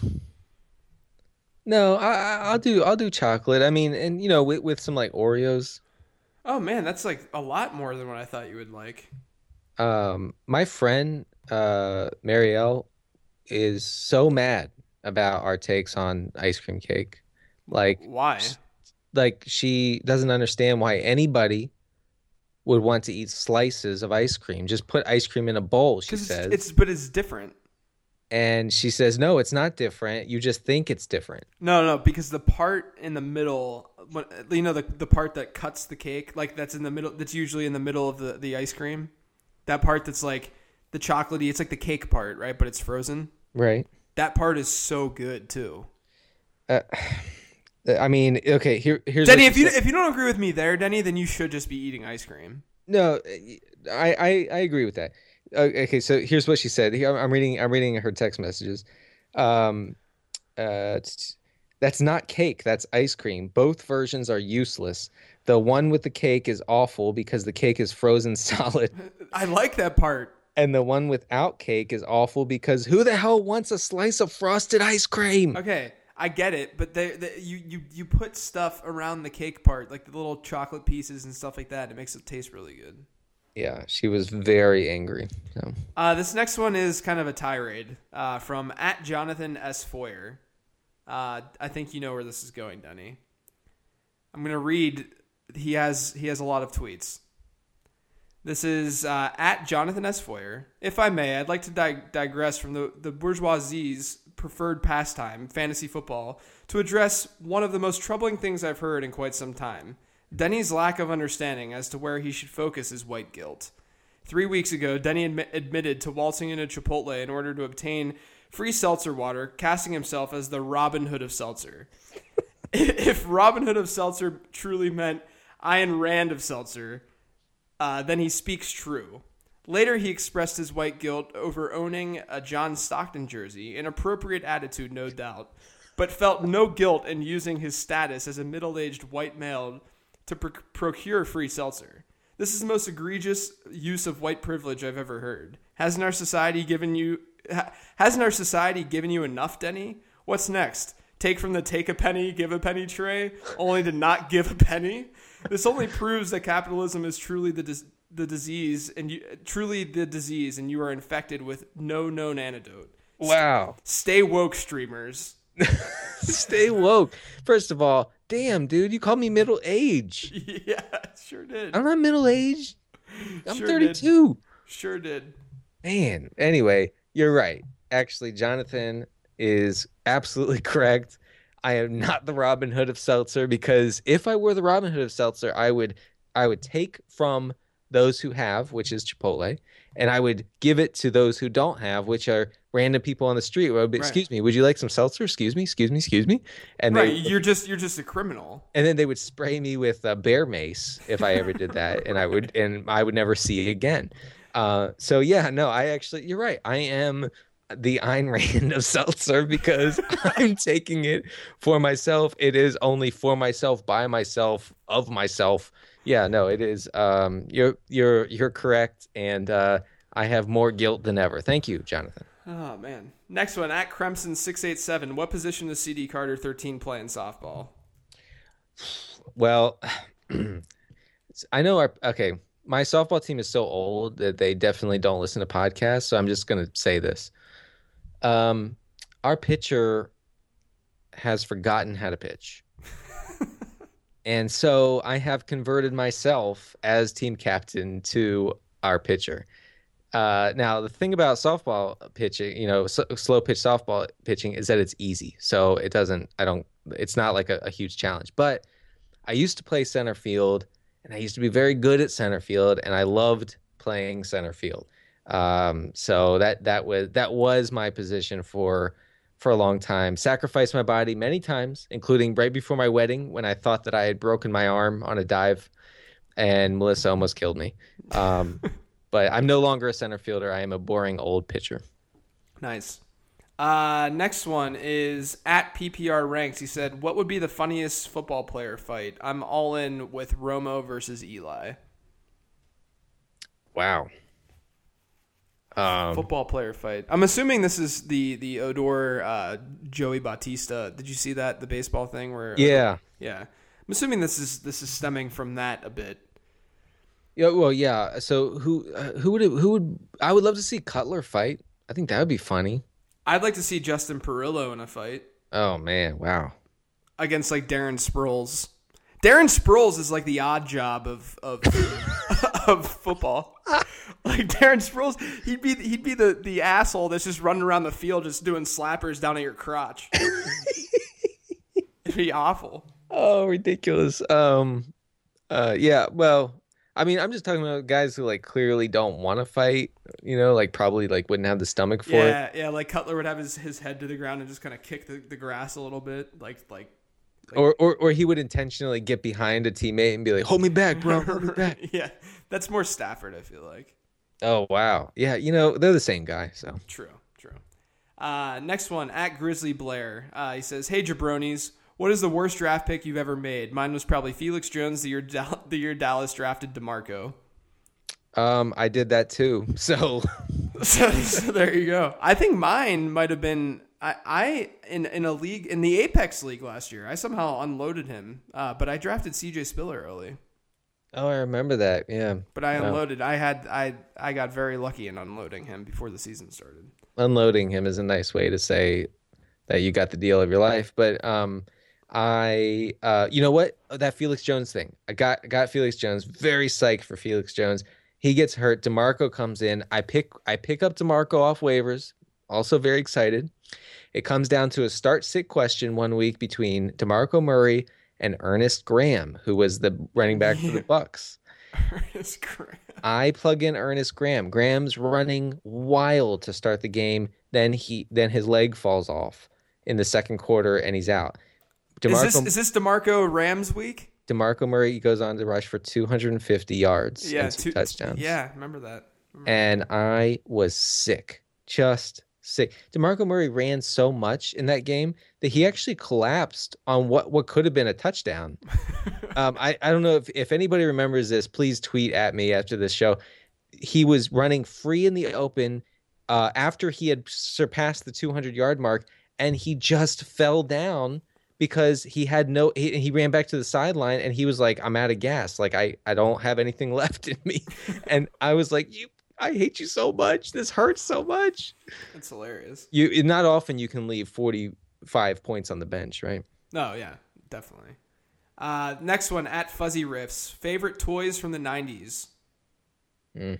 no, I, I- I'll do, I'll do chocolate. I mean, and you know, with, with some like Oreos. Oh man, that's like a lot more than what I thought you would like. Um, my friend, uh, Marielle is so mad about our takes on ice cream cake. Like, Why? like she doesn't understand why anybody would want to eat slices of ice cream. Just put ice cream in a bowl, she says. it's, it's but it's different. and she says, "No, it's not different. You just think it's different." No, no, because the part in the middle, you know, the the part that cuts the cake, like that's in the middle, that's usually in the middle of the the ice cream. That part that's like the chocolatey, it's like the cake part, right? But it's frozen. Right. That part is so good too. I mean, okay, here here's Denny, if you if you don't agree with me there, Denny, then you should just be eating ice cream. No, I, I I agree with that. Uh, Okay, so here's what she said. I'm reading I'm reading her text messages. Um, uh, that's not cake. That's ice cream. Both versions are useless. The one with the cake is awful because the cake is frozen solid, I like that part. And the one without cake is awful because who the hell wants a slice of frosted ice cream? Okay, I get it, but they, they, you you you put stuff around the cake part, like the little chocolate pieces and stuff like that. It makes it taste really good. Yeah, she was very angry. So. Uh, this next one is kind of a tirade uh, from at Jonathan S. Foyer. Uh, I think you know where this is going, Denny. I'm gonna read. He has he has a lot of tweets. This is uh, at Jonathan S. Foyer. If I may, I'd like to dig- digress from the, the bourgeoisie's preferred pastime, fantasy football, to address one of the most troubling things I've heard in quite some time Denny's lack of understanding as to where he should focus his white guilt. Three weeks ago, Denny admi- admitted to waltzing into Chipotle in order to obtain free seltzer water, casting himself as the Robin Hood of seltzer. if Robin Hood of seltzer truly meant Ayn Rand of seltzer, uh, then he speaks true. Later, he expressed his white guilt over owning a John Stockton jersey, an appropriate attitude, no doubt, but felt no guilt in using his status as a middle aged white male to pr- procure free seltzer. This is the most egregious use of white privilege I've ever heard. Hasn't our society given you ha- hasn't our society given you enough, Denny? What's next? Take from the take a penny, give a penny tray, only to not give a penny? This only proves that capitalism is truly the dis- the disease and you truly the disease and you are infected with no known antidote. Wow. Stay woke streamers. Stay woke. First of all, damn, dude, you called me middle age. yeah, sure did. I'm not middle aged. I'm Sure 32. Sure did. Man. Anyway, you're right. Actually, Jonathan is absolutely correct. I am not the Robin Hood of Seltzer because if I were the Robin Hood of Seltzer, I would I would take from those who have, which is Chipotle, and I would give it to those who don't have, which are random people on the street. Where be, Right. Excuse me, would you like some seltzer? Excuse me, excuse me, excuse me. And Right, you're just you're just a criminal. and then they would spray me with uh, bear mace if I ever did that, and I would and I would never see it again. Uh, so yeah, no, I actually, you're right. I am the Ayn Rand of seltzer because I'm taking it for myself. It is only for myself, by myself, of myself. Yeah, no, it is. Um, you're you're you're correct, and uh, I have more guilt than ever. Thank you, Jonathan. Oh man. Next one at Cremson six eight seven. What position does CD Carter thirteen play in softball? Well, I know our okay. My softball team is so old that they definitely don't listen to podcasts. So I'm just gonna say this. Um, our pitcher has forgotten how to pitch. and so I have converted myself as team captain to our pitcher. Uh, now the thing about softball pitching, you know, so, slow pitch softball pitching is that it's easy. So it doesn't, I don't, it's not like a, a huge challenge. But I used to play center field, and I used to be very good at center field, and I loved playing center field. Um, so that that was that was my position for for a long time. Sacrificed my body many times, including right before my wedding when I thought that I had broken my arm on a dive, and Melissa almost killed me. Um, but I'm no longer a center fielder. I am a boring old pitcher. Nice. Uh, next one is at PPR ranks. He said, "What would be the funniest football player fight?" I'm all in with Romo versus Eli. Wow. Um, football player fight. I'm assuming this is the the Odor uh, Joey Bautista. Did you see that the baseball thing where? Yeah. Yeah. I'm assuming this is this is stemming from that a bit. Yeah. Well, yeah. So who uh, who would it, who would I would love to see Cutler fight. I think that would be funny. I'd like to see Justin Perillo in a fight. Oh man! Wow. Against like Darren Sproles. Darren Sproles is like the Oddjob of of of football. Like Darren Sproles, he'd be he'd be the the asshole that's just running around the field just doing slappers down at your crotch. It'd be awful. Oh, ridiculous. Um, uh, yeah. Well, I mean, I'm just talking about guys who like clearly don't want to fight. You know, like probably like wouldn't have the stomach for yeah, it. Yeah, yeah. Like Cutler would have his, his head to the ground and just kind of kick the, the grass a little bit, like like. like or, or or he would intentionally get behind a teammate and be like, "Hold me back, bro. Hold me back." yeah, that's more Stafford. I feel like. Oh wow, yeah. You know they're the same guy. So true, true. Uh, next one at Grizzly Blair. Uh, he says, "Hey jabronis." What is the worst draft pick you've ever made? Mine was probably Felix Jones the year the year Dallas drafted DeMarco. Um, I did that too. So. so, so there you go. I think mine might have been I, I in in a league in the Apex League last year. I somehow unloaded him, uh, but I drafted C.J. Spiller early. Oh, I remember that. Yeah. But I unloaded. I had I I got very lucky in unloading him before the season started. Unloading him is a nice way to say that you got the deal of your life. But um, I, uh, you know what? That Felix Jones thing. I got got Felix Jones. Very psyched for Felix Jones. He gets hurt. Demarco comes in. I pick I pick up Demarco off waivers. Also very excited. It comes down to a start sit question one week between Demarco Murray and Ernest Graham, who was the running back for the Bucs. Ernest Graham. I plug in Ernest Graham. Graham's running wild to start the game. Then he then his leg falls off in the second quarter and he's out. DeMarco, is this is this Demarco Rams week? Demarco Murray goes on to rush for 250 yards yeah, and two, touchdowns. Yeah, remember that. Remember and that. I was sick, just sick. Demarco Murray ran so much in that game that he actually collapsed on what what could have been a touchdown. um, I I don't know if if anybody remembers this. Please tweet at me after this show. He was running free in the open uh, after he had surpassed the 200 yard mark, and he just fell down because he had no he, he ran back to the sideline and he was like i'm out of gas like i i don't have anything left in me and i was like you i hate you so much this hurts so much that's hilarious you not often you can leave 45 points on the bench right no yeah definitely uh next one at fuzzy riffs favorite toys from the 90s mm.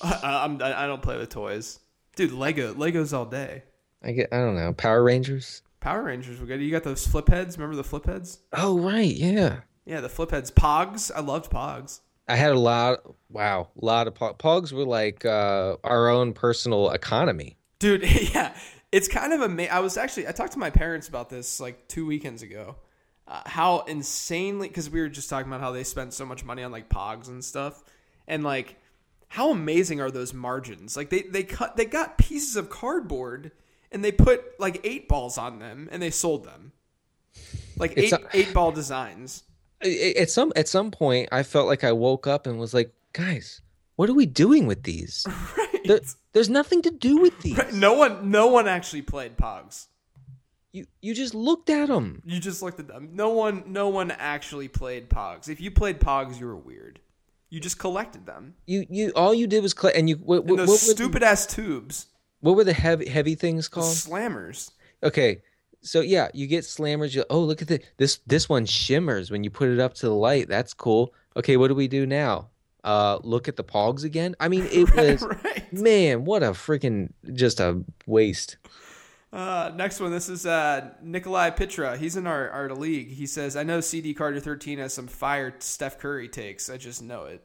uh, I'm, i don't play with toys dude lego legos all day i get i don't know power rangers Power Rangers were good. You got those flip heads. Remember the flip heads? Oh right, yeah. Yeah, the flip heads. Pogs. I loved Pogs. I had a lot. Wow, a lot of Pogs. Pogs were like uh, our own personal economy. Dude, yeah, it's kind of amazing. I was actually I talked to my parents about this like two weekends ago. Uh, how insanely because we were just talking about how they spent so much money on like Pogs and stuff, and like how amazing are those margins? Like they they cut they got pieces of cardboard and they put like eight balls on them and they sold them. Like It's eight a- eight ball designs. At some at some point, I felt like I woke up and was like, guys, what are we doing with these? Right. There, there's nothing to do with these. Right. No one no one actually played Pogs. You you just looked at them. You just looked at them. No one no one actually played Pogs. If you played Pogs, you were weird. You just collected them. You you all you did was cl- and you what, what, those what stupid ass tubes. what were the heavy heavy things The called? slammers. Okay, so yeah, you get slammers. You oh look at the this this one shimmers when you put it up to the light. That's cool. Okay, what do we do now? Uh, look at the pogs again. I mean, it was right. man, what a freaking just a waste. Uh, next one. This is uh, Nikolai Pitra. He's in our, our league. He says, I know CD Carter 13 has some fire Steph Curry takes. I just know it.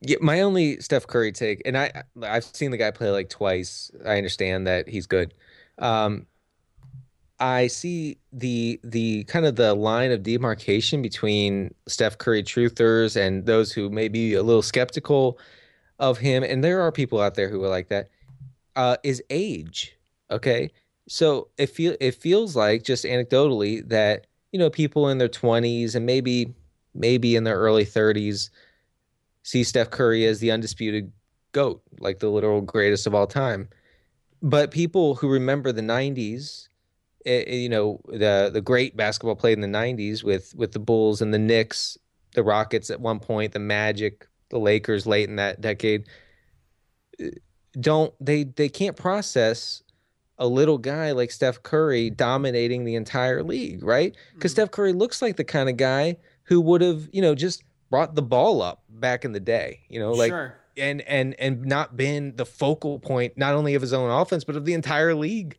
Yeah, my only Steph Curry take, and I I've seen the guy play like twice. I understand that he's good. Um, I see the the kind of the line of demarcation between Steph Curry truthers and those who may be a little skeptical of him, and there are people out there who are like that. Uh, is age okay? So it feel it feels like just anecdotally that you know people in their twenties and maybe maybe in their early thirties see Steph Curry as the undisputed GOAT, like the literal greatest of all time. But people who remember the 90s, eh, eh, Eh, eh, you know, the the great basketball played in the 90s with with the Bulls and the Knicks, the Rockets at one point, the Magic, the Lakers late in that decade, eh, don't they they can't process a little guy like Steph Curry dominating the entire league, right? Because mm-hmm. Steph Curry looks like the kind of guy who would have, you know, just brought the ball up back in the day, you know, like sure. and and and not been the focal point not only of his own offense but of the entire league.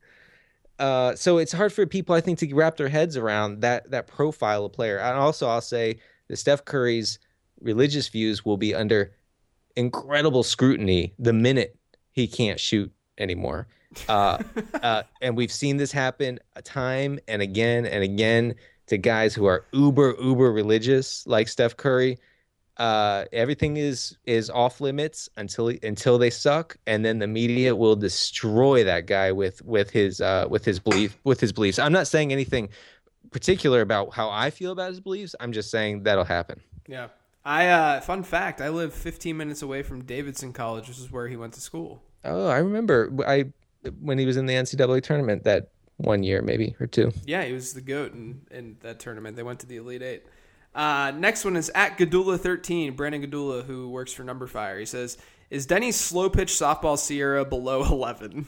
Uh, so it's hard for people, I think, to wrap their heads around that that profile of player. And also, I'll say that Steph Curry's religious views will be under incredible scrutiny the minute he can't shoot anymore. Uh, uh, and we've seen this happen a time and again and again to guys who are uber uber religious like Steph Curry. Uh, everything is is off limits until until they suck, and then the media will destroy that guy with with his uh, with his belief with his beliefs. I'm not saying anything particular about how I feel about his beliefs. I'm just saying that'll happen. Yeah. I uh, fun fact, I live 15 minutes away from Davidson College, which is where he went to school. Oh, I remember I when he was in the NCAA tournament that one year, maybe or two. Yeah, he was the goat in, in that tournament. They went to the Elite Eight. Uh, next one is at Gdula13, Brandon Gadula, who works for Number Fire. He says, "Is Denny's slow pitch softball SIERA below 11?"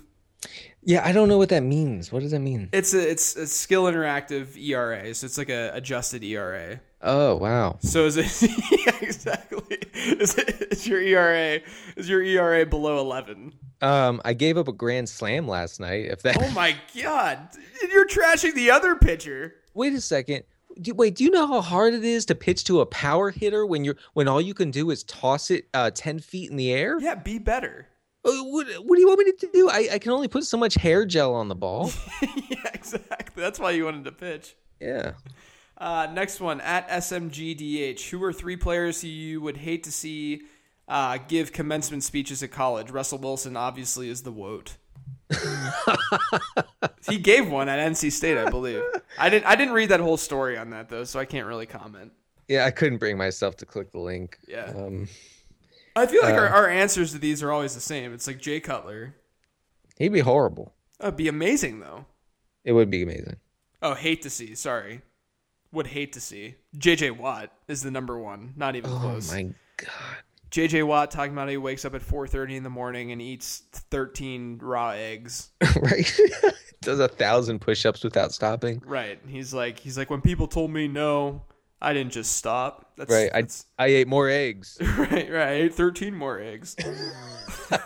Yeah, I don't know what that means. What does that mean? It's a it's a skill interactive ERA, so it's like a adjusted ERA. Oh, wow. So is it yeah, exactly? Is, it, is your ERA is your ERA below 11? Um, I gave up a grand slam last night. If that. Oh my god, you're trashing the other pitcher. Wait a second. Do, wait, do you know how hard it is to pitch to a power hitter when you're when all you can do is toss it uh, ten feet in the air? Yeah, be better. Uh, What, what do you want me to do? I, I can only put so much hair gel on the ball. yeah, exactly. That's why you wanted to pitch. yeah. Uh, next one at SMGDH. Who are three players who you would hate to see uh, give commencement speeches at college? Russell Wilson obviously is the woat. he gave one at NC State, I believe. I didn't. I didn't read that whole story on that though, so I can't really comment. Yeah, I couldn't bring myself to click the link. Yeah. Um, I feel like our, Uh, our answers to these are always the same. It's like Jay Cutler. he'd be horrible. That'd be amazing though. It would be amazing. Oh, hate to see. Sorry, would hate to see. JJ Watt is the number one. Not even Oh close. Oh my god. JJ Watt talking about how he wakes up at 4:30 in the morning and eats 13 raw eggs. right? Does a thousand push-ups without stopping. Right. He's like he's like when people told me no, I didn't just stop. That's Right. I that's- I ate more eggs. right, right. I ate 13 more eggs.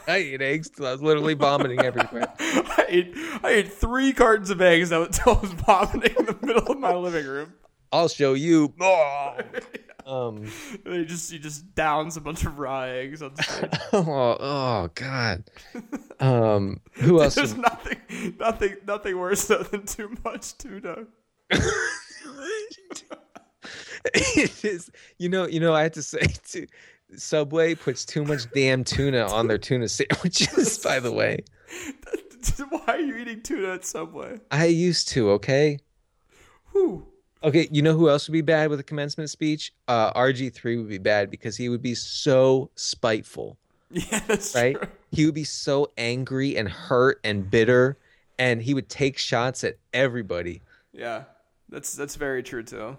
I ate eggs till I was literally vomiting everywhere. I ate I ate 3 cartons of eggs until I was vomiting in the middle of my living room. I'll show you. Oh. Um. He just he just downs a bunch of raw eggs on stage. Oh, oh God. Um. Who else? There's nothing nothing nothing worse though than too much tuna. it is. You know. You know. I had to say to Subway puts too much damn tuna on their tuna sandwiches. by the way, Why are you eating tuna at Subway? I used to. Okay. Whew. Okay, you know who else would be bad with a commencement speech? Uh, RG3 would be bad because he would be so spiteful, Yeah, that's right? true. He would be so angry and hurt and bitter, and he would take shots at everybody. Yeah, that's that's very true too.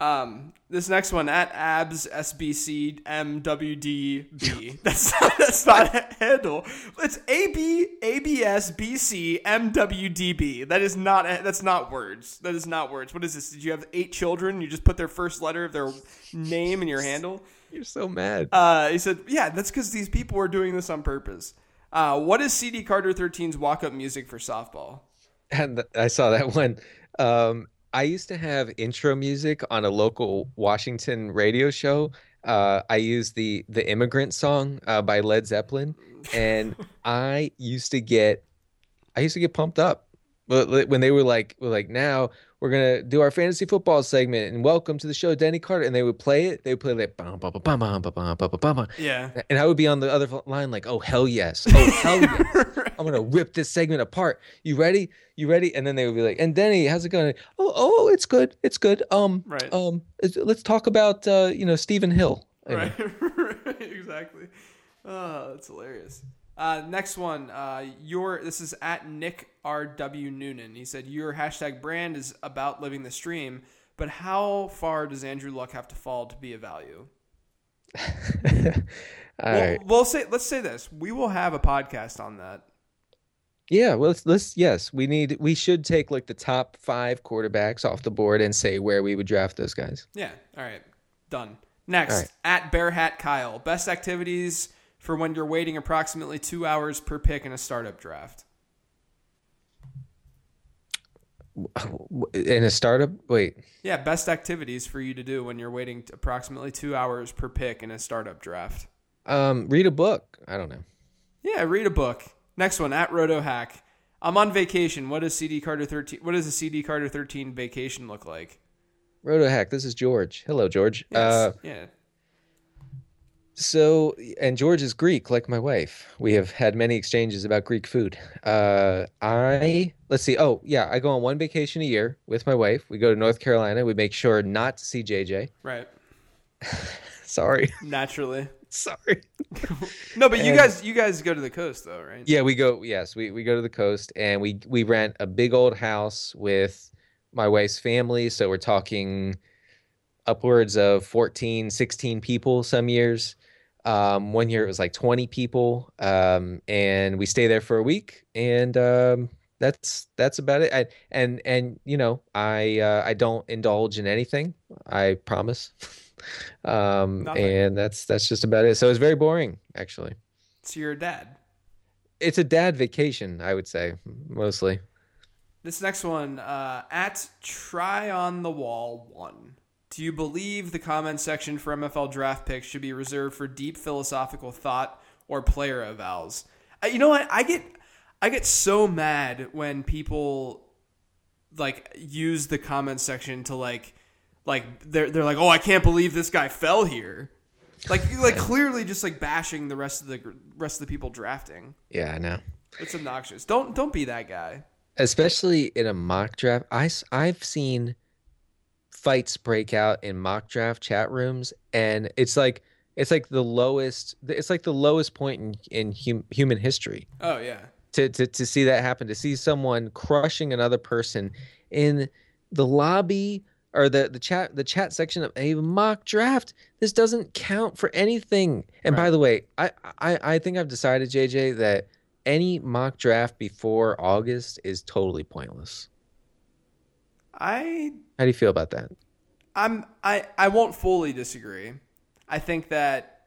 Um, this next one at abs sbc mwdb. That's not that's not a handle. It's ab abs bc mwdb. That is not that's not words. That is not words. What is this? Did you have eight children? You just put their first letter of their name in your handle? You're so mad. Uh, he said, "Yeah, that's because these people were doing this on purpose." Uh, what is CD Carter 13's walk-up music for softball? and th- I saw that one. Um, I used to have intro music on a local Washington radio show. Uh, I used the the immigrant song uh, by Led Zeppelin, and I used to get, I used to get pumped up. But when they were like, were like, now we're gonna do our fantasy football segment and welcome to the show, Danny Carter. And they would play it. They would play like bum bum bum bum bum bum bum Yeah. And I would be on the other line like, oh hell yes, oh hell yes, I'm gonna rip this segment apart. You ready? You ready? And then they would be like, and Denny, how's it going? Oh oh, it's good, it's good. Um, right. Um, let's talk about uh, you know Stephen Hill. Anyway. Right. exactly. Oh, that's hilarious. Uh, next one, uh, your this is at Nick R W Noonan. He said your hashtag brand is about living the stream, but how far does Andrew Luck have to fall to be a value? All Well, right. we'll say let's say this: we will have a podcast on that. Yeah. Well, let's, let's. Yes, we need. We should take like the top five quarterbacks off the board and say where we would draft those guys. Yeah. All right. Done. Next, right. at Bear Hat Kyle, best activities for when you're waiting approximately two hours per pick in a startup draft. In a startup, wait. Yeah, best activities for you to do when you're waiting approximately two hours per pick in a startup draft. Um, read a book. I don't know. Yeah, read a book. Next one at Roto Hack. I'm on vacation. What does CD Carter 13? What does a CD Carter 13 vacation look like? Roto Hack. This is George. Hello, George. Yes. Uh, yeah. So, and George is Greek, like my wife. We have had many exchanges about Greek food. Uh, I let's see. Oh, yeah, I go on one vacation a year with my wife. We go to North Carolina. We make sure not to see JJ. Right. Sorry, Naturally. sorry. No, but you And- guys, you guys go to the coast though, right? Yeah, we go. Yes, we we go to the coast and we we rent a big old house with my wife's family. So we're talking upwards of 14, 16 people some years. Um, one year it was like 20 people. Um, and we stay there for a week and um, that's that's about it. I, and and you know, I uh, I don't indulge in anything. I promise. um, and that's that's just about it. So it's very boring actually. So you're a dad. It's a dad vacation, I would say, mostly. This next one, uh, at Try on the Wall One. Do you believe the comment section for MFL draft picks should be reserved for deep philosophical thought or player avowals? Uh, you know what? I get I get so mad when people like use the comment section to like like they're they're like, oh, I can't believe this guy fell here. Like like clearly just like bashing the rest of the rest of the people drafting. Yeah, I know. It's obnoxious. Don't don't be that guy. Especially in a mock draft. I I, have seen fights break out in mock draft chat rooms, and it's like it's like the lowest. It's like the lowest point in in hum, human history. Oh yeah. to, to to see that happen to see someone crushing another person in the lobby or the the chat the chat section of a mock draft this doesn't count for anything and by the way I, I i think i've decided jj that any mock draft before august is totally pointless I how do you feel about that I'm I I won't fully disagree. I think that,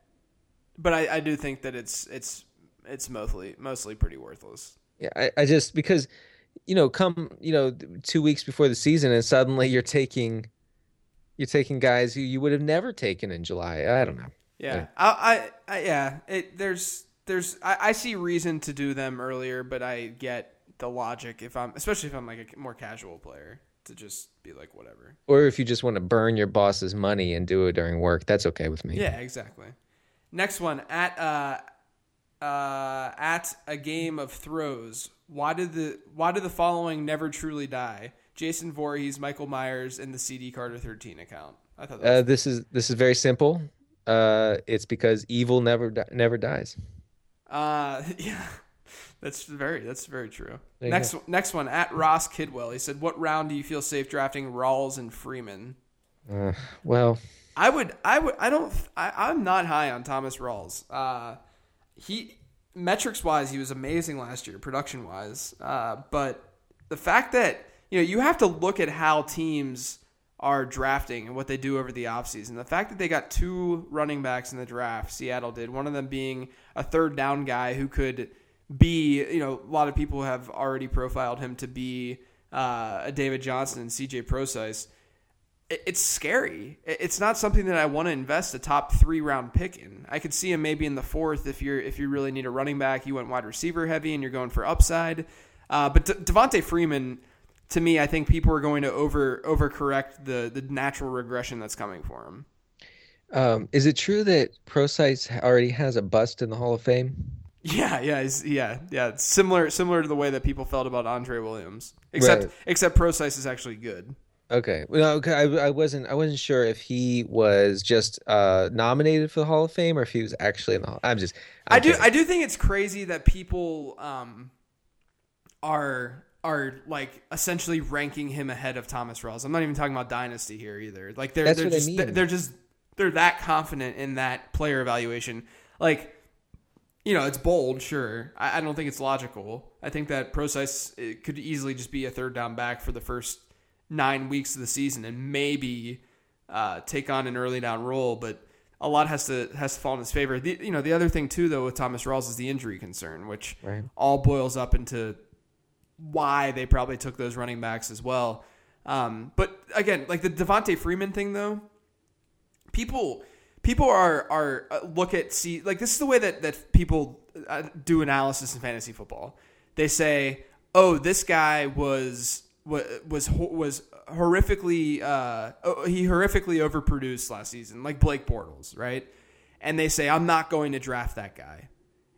but I, I do think that it's it's it's mostly mostly pretty worthless. yeah I, I just because you know come you know two weeks before the season and suddenly you're taking you're taking guys who you would have never taken in july i don't know Yeah, Yeah. I, I, I yeah. It there's there's I, I see reason to do them earlier, but I get the logic if I'm especially if I'm like a more casual player to just be like whatever. Or if you just want to burn your boss's money and do it during work, that's okay with me. Yeah, exactly. Next one at uh, uh, at a game of throws. Why did the why did the following never truly die? Jason Voorhees, Michael Myers, and the CD Carter 13 account. I thought that Uh, this is this is very simple. Uh, it's because evil never di- never dies. uh, yeah, that's very that's very true. There Next next one at Ross Kidwell. He said, "What round do you feel safe drafting Rawls and Freeman?" Uh, well, I would, I would, I don't, I, I'm not high on Thomas Rawls. Uh, he, metrics wise, he was amazing last year, production wise. Uh, but the fact that, you know, you have to look at how teams are drafting and what they do over the offseason. The fact that they got two running backs in the draft, Seattle did, one of them being a third down guy who could be, you know, a lot of people have already profiled him to be uh, a David Johnson and CJ Prosise it- it's scary. It- It's not something that I want to invest a top three round pick in. I could see him maybe in the fourth if you're if you really need a running back. You went wide receiver heavy and you're going for upside. Uh, but De- Devonta Freeman, to me, I think people are going to over overcorrect the the natural regression that's coming for him. um, is it true that Prosise already has a bust in the Hall of Fame? Yeah, yeah, yeah, yeah. It's similar similar to the way that people felt about Andre Williams, except Right. except Prosise is actually good. Okay. Well, okay. I, I wasn't I wasn't sure if he was just uh, nominated for the Hall of Fame or if he was actually in the Hall. I'm just. I'm I do kidding. I do think it's crazy that people um are are like essentially ranking him ahead of Thomas Rawls. I'm not even talking about dynasty here either. Like they're That's they're what I just mean. they're just they're that confident in that player evaluation. Like you know, it's bold, sure. I, I don't think it's logical. I think that Prosise it could easily just be a third down back for the first nine weeks of the season and maybe uh, take on an early down role, but a lot has to has to fall in his favor. The, you know, the other thing too, though, with Thomas Rawls is the injury concern, which Right. all boils up into why they probably took those running backs as well. Um, but again, like the Devonta Freeman thing, though, people people are are uh, look at see like this is the way that that people uh, do analysis in fantasy football. They say, "Oh, this guy was wa- was was horrifically uh, he horrifically overproduced last season, like Blake Bortles, right?" And they say, "I'm not going to draft that guy,"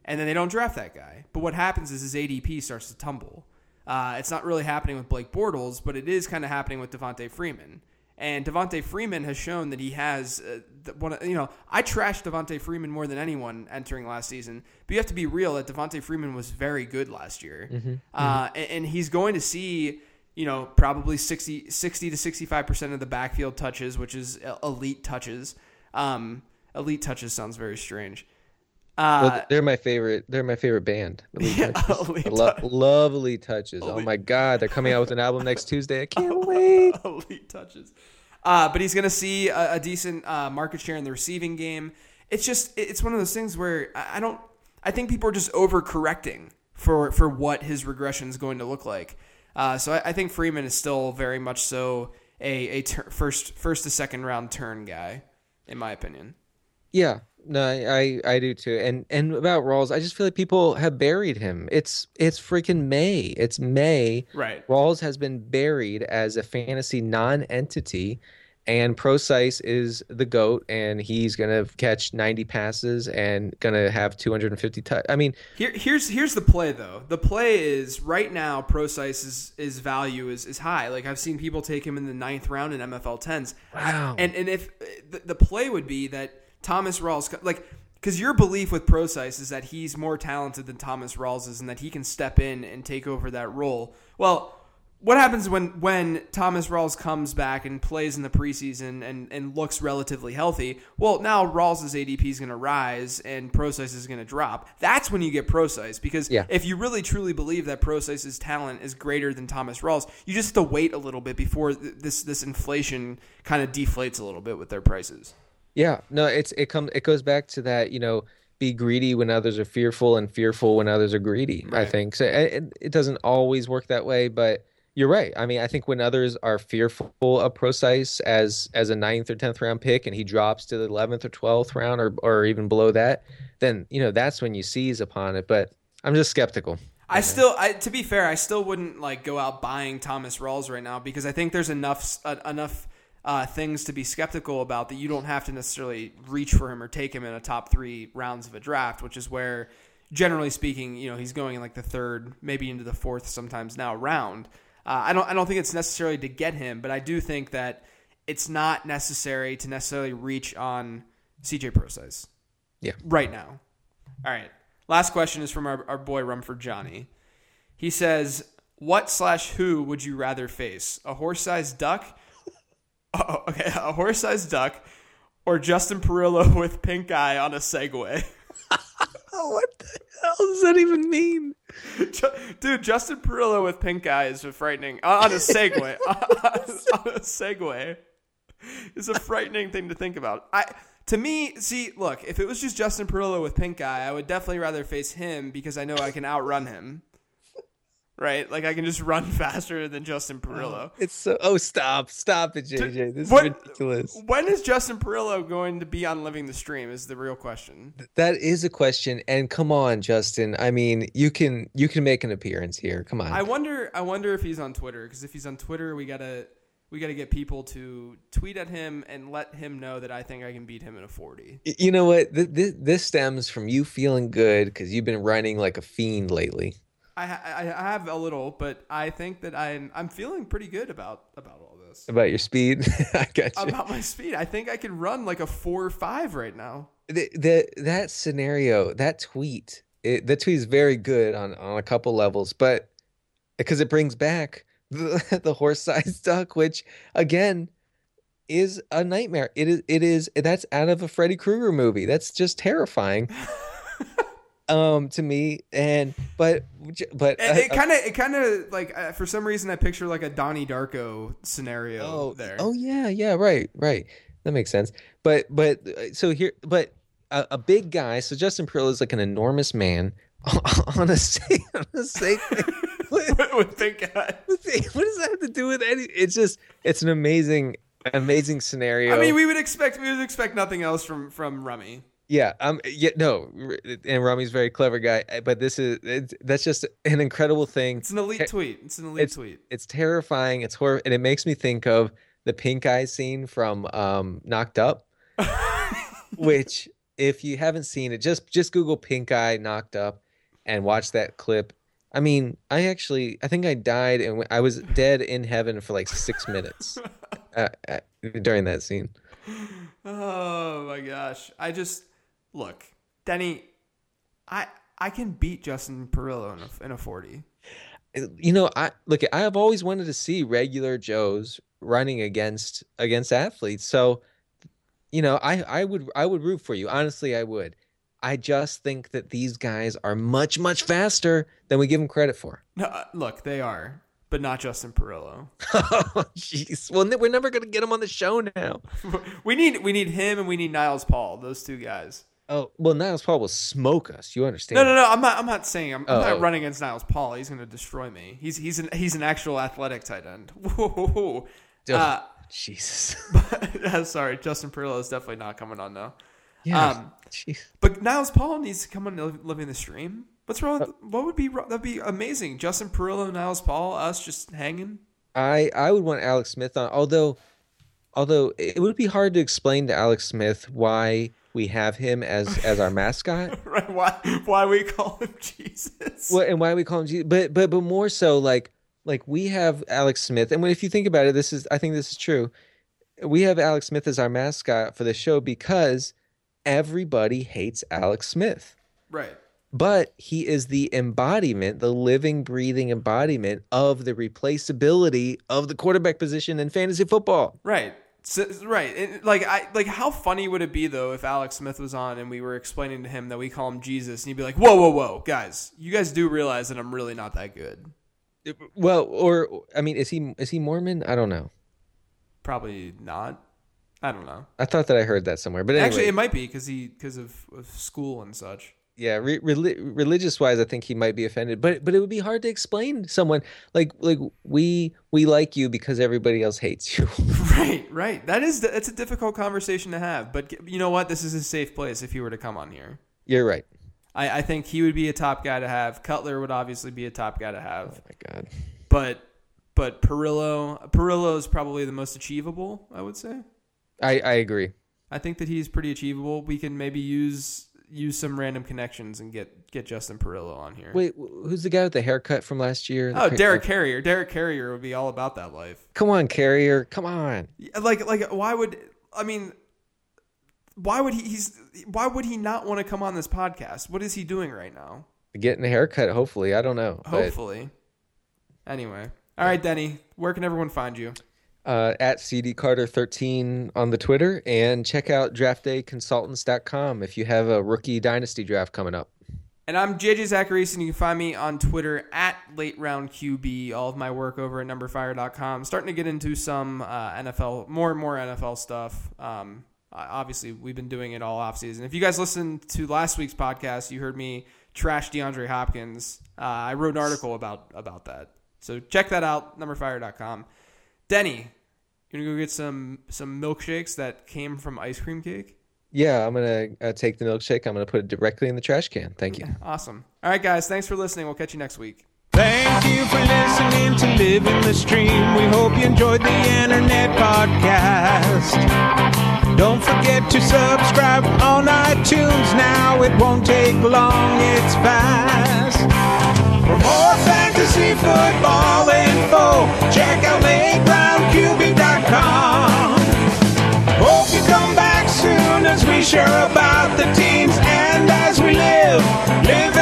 and then they don't draft that guy. But what happens is his ADP starts to tumble. Uh, it's not really happening with Blake Bortles, but it is kind of happening with Devonta Freeman. And Devonta Freeman has shown that he has uh, the- one. of- You know, I trashed Devonta Freeman more than anyone entering last season, but you have to be real that Devonta Freeman was very good last year, Uh, and, and he's going to see. You know, probably 60, 60 to 65% of the backfield touches, which is elite touches. Um, elite touches sounds very strange. Uh, Well, they're my favorite. They're my favorite band. Yeah, Touches. Elite lo- Touch- love Elite Oh my God, they're coming out with an album next Tuesday. I can't wait. elite touches. Uh, but he's going to see a, a decent uh, market share in the receiving game. It's just it's one of those things where I I don't. I think people are just overcorrecting for for what his regression is going to look like. Uh, so I, I think Freeman is still very much so a a tur first first to second round turn guy, in my opinion. Yeah, no, I I do too. And and about Rawls, I just feel like people have buried him. It's it's freaking May. It's May. Right. Rawls has been buried as a fantasy non-entity, and Prosise is the goat, and he's gonna catch 90 passes and gonna have 250 touch. I mean, Here, here's here's the play though. The play is right now. Prosise is value is, is high. Like I've seen people take him in the ninth round in MFL tens. Wow. And and if the, the play would be that Thomas Rawls like because your belief with Prosise is that he's more talented than Thomas Rawls is and that he can step in and take over that role. Well. What happens when, when Thomas Rawls comes back and plays in the preseason and, and looks relatively healthy? Well, now Rawls' ADP is going to rise and Prosise is going to drop. That's when you get Prosise because Yeah. if you really truly believe that Prosise's talent is greater than Thomas Rawls, you just have to wait a little bit before th- this this inflation kind of deflates a little bit with their prices. Yeah, no, it's it comes it goes back to that, you know, be greedy when others are fearful and fearful when others are greedy. I think so. It, it doesn't always work that way, but you're right. I mean, I think when others are fearful of Prosise as as a ninth or tenth round pick, and he drops to the eleventh or twelfth round, or or even below that, then you know that's when you seize upon it. But I'm just skeptical. I still, I, to be fair, I still wouldn't like go out buying Thomas Rawls right now because I think there's enough uh, enough uh, things to be skeptical about that you don't have to necessarily reach for him or take him in a top three rounds of a draft, which is where, generally speaking, you know he's going in like the third, maybe into the fourth, sometimes now round. Uh, I don't I don't think it's necessarily to get him, but I do think that it's not necessary to necessarily reach on CJ Prosise. Yeah. Right now. All right. Last question is from our, our boy Rumford Johnny. He says, "What slash who would you rather face? A horse-sized duck? Oh, okay, a horse-sized duck, or Justin Perillo with pink eye on a Segway?" What the hell does that even mean? Dude, Justin Perillo with pink eye is a frightening on on a Segway. on a Segway is a frightening thing to think about. I to me, see, look, if it was just Justin Perillo with pink eye, I would definitely rather face him because I know I can outrun him. Right? Like I can just run faster than Justin oh, Perillo. It's so. Oh, stop, stop it, JJ. This is ridiculous. When is Justin Perillo going to be on Living the Stream? Is the real question. That is a question. And come on, Justin. I mean, you can you can make an appearance here. Come on. I wonder. I wonder if he's on Twitter because if he's on Twitter, we gotta we gotta get people to tweet at him and let him know that I think I can beat him in a forty. You know what? Th- th- this stems from you feeling good because you've been running like a fiend lately. I, I I have a little, but I think that I'm I'm feeling pretty good about about all this. About your speed, I got you. About my speed, I think I can run like a four or five right now. the, the that scenario, that tweet, it, that tweet is very good on on a couple levels, but because it brings back the, the horse-sized duck, which again is a nightmare. It is it is that's out of a Freddy Krueger movie. That's just terrifying. um to me and but but It, it kind of it kind of like uh, for some reason I picture like a Donnie Darko scenario oh there. oh yeah yeah right right that makes sense but but uh, so here but a, a big guy so Justin Perillo is like an enormous man on a sa- on a Segway. what, with pink eye. what does that have to do with any it's just it's an amazing amazing scenario I mean, we would expect we would expect nothing else from from Rummy. Yeah, um, yeah, no, and Rami's a very clever guy, uh, but this is that's just an incredible thing. It's an elite tweet. It's an elite It's- tweet. It's terrifying. It's horror, and it makes me think of the pink eye scene from um, Knocked Up, which if you haven't seen it, just just Google pink eye Knocked Up and watch that clip. I mean, I actually, I think I died and I was dead in heaven for like six minutes uh, uh, during that scene. Oh my gosh! I just look, Denny. I I can beat Justin Perillo in a, in a forty. you know i look i have always wanted to see regular joes running against against athletes so you know i i would i would root for you honestly i would i just think that these guys are much much faster than we give them credit for No, uh, look, they are, but not Justin Perillo. oh jeez well we're never going to get him on the show now we need we need him and we need Niles Paul. Those two guys. Oh well niles paul will smoke us you understand No, no, no. I'm not. I'm not saying. I'm, I'm Oh. not running against Niles Paul. He's going to destroy me. He's he's an he's an actual athletic tight end. Whoa. Oh, Uh, jesus I'm sorry, Justin Perillo is definitely not coming on now. yeah Um, But Niles Paul needs to come on Liv- living the stream. What's wrong? With, what would be that'd be amazing? Justin Perillo, Niles Paul, us just hanging. I I would want Alex Smith on, although although it would be hard to explain to Alex Smith why we have him as as our mascot. Right? Why? Why we call him Jesus? Well, and why we call him Jesus, but but but more so like like we have Alex Smith, and when if you think about it, this is I think this is true. We have Alex Smith as our mascot for the show because everybody hates Alex Smith. Right. But he is the embodiment, the living, breathing embodiment of the replaceability of the quarterback position in fantasy football. Right. So, right. And, like I like how funny would it be though if Alex Smith was on and we were explaining to him that we call him Jesus and he'd be like, "Whoa, whoa, whoa, guys, you guys do realize that I'm really not that good." Well, or I mean, is he is he Mormon? I don't know. Probably not. I don't know. I thought that I heard that somewhere, but anyway, Actually, it might be because he because of, of school and such. Yeah, re- reli- religious wise, I think he might be offended. But but it would be hard to explain to someone like like we we like you because everybody else hates you. Right, right. That is that's a difficult conversation to have. But you know what? This is a safe place if he were to come on here. You're right. I, I think he would be a top guy to have. Cutler would obviously be a top guy to have. Oh my god. But but Perillo Perillo is probably the most achievable. I would say. I, I agree. I think that he's pretty achievable. We can maybe use use some random connections and get get Justin Perillo on here. Wait, who's the guy with the haircut from last year? Oh, Derek uh, Carrier. Derek Carrier would be all about that life. Come on, Carrier. Come on. Like like why would I mean why would he he's why would he not want to come on this podcast? What is he doing right now? Getting a haircut, hopefully. I don't know. But, Hopefully. Anyway. All right, Denny. Where can everyone find you? Uh, at CD Carter 13 on the Twitter and check out draftdayconsultants.com if you have a rookie dynasty draft coming up. And I'm JJ Zachariason. You can find me on Twitter at Late Round QB. All of my work over at numberfire.com. Starting to get into some uh, NFL, more and more NFL stuff. Um, obviously, we've been doing it all offseason. If you guys listened to last week's podcast, you heard me trash DeAndre Hopkins. Uh, I wrote an article about about that. So check that out, numberfire.com. Denny, you gonna go get some some milkshakes that came from ice cream cake? Yeah, I'm going to uh, take the milkshake. I'm going to put it directly in the trash can. Thank you. Awesome. All right, guys. Thanks for listening. We'll catch you next week. Thank you for listening to Live in the Stream. We hope you enjoyed the internet podcast. Don't forget to subscribe on iTunes now. It won't take long, it's fast. For more fantasy football info. Check out lateroundqb.com. Hope you come back soon as we share about the teams and as we live. Live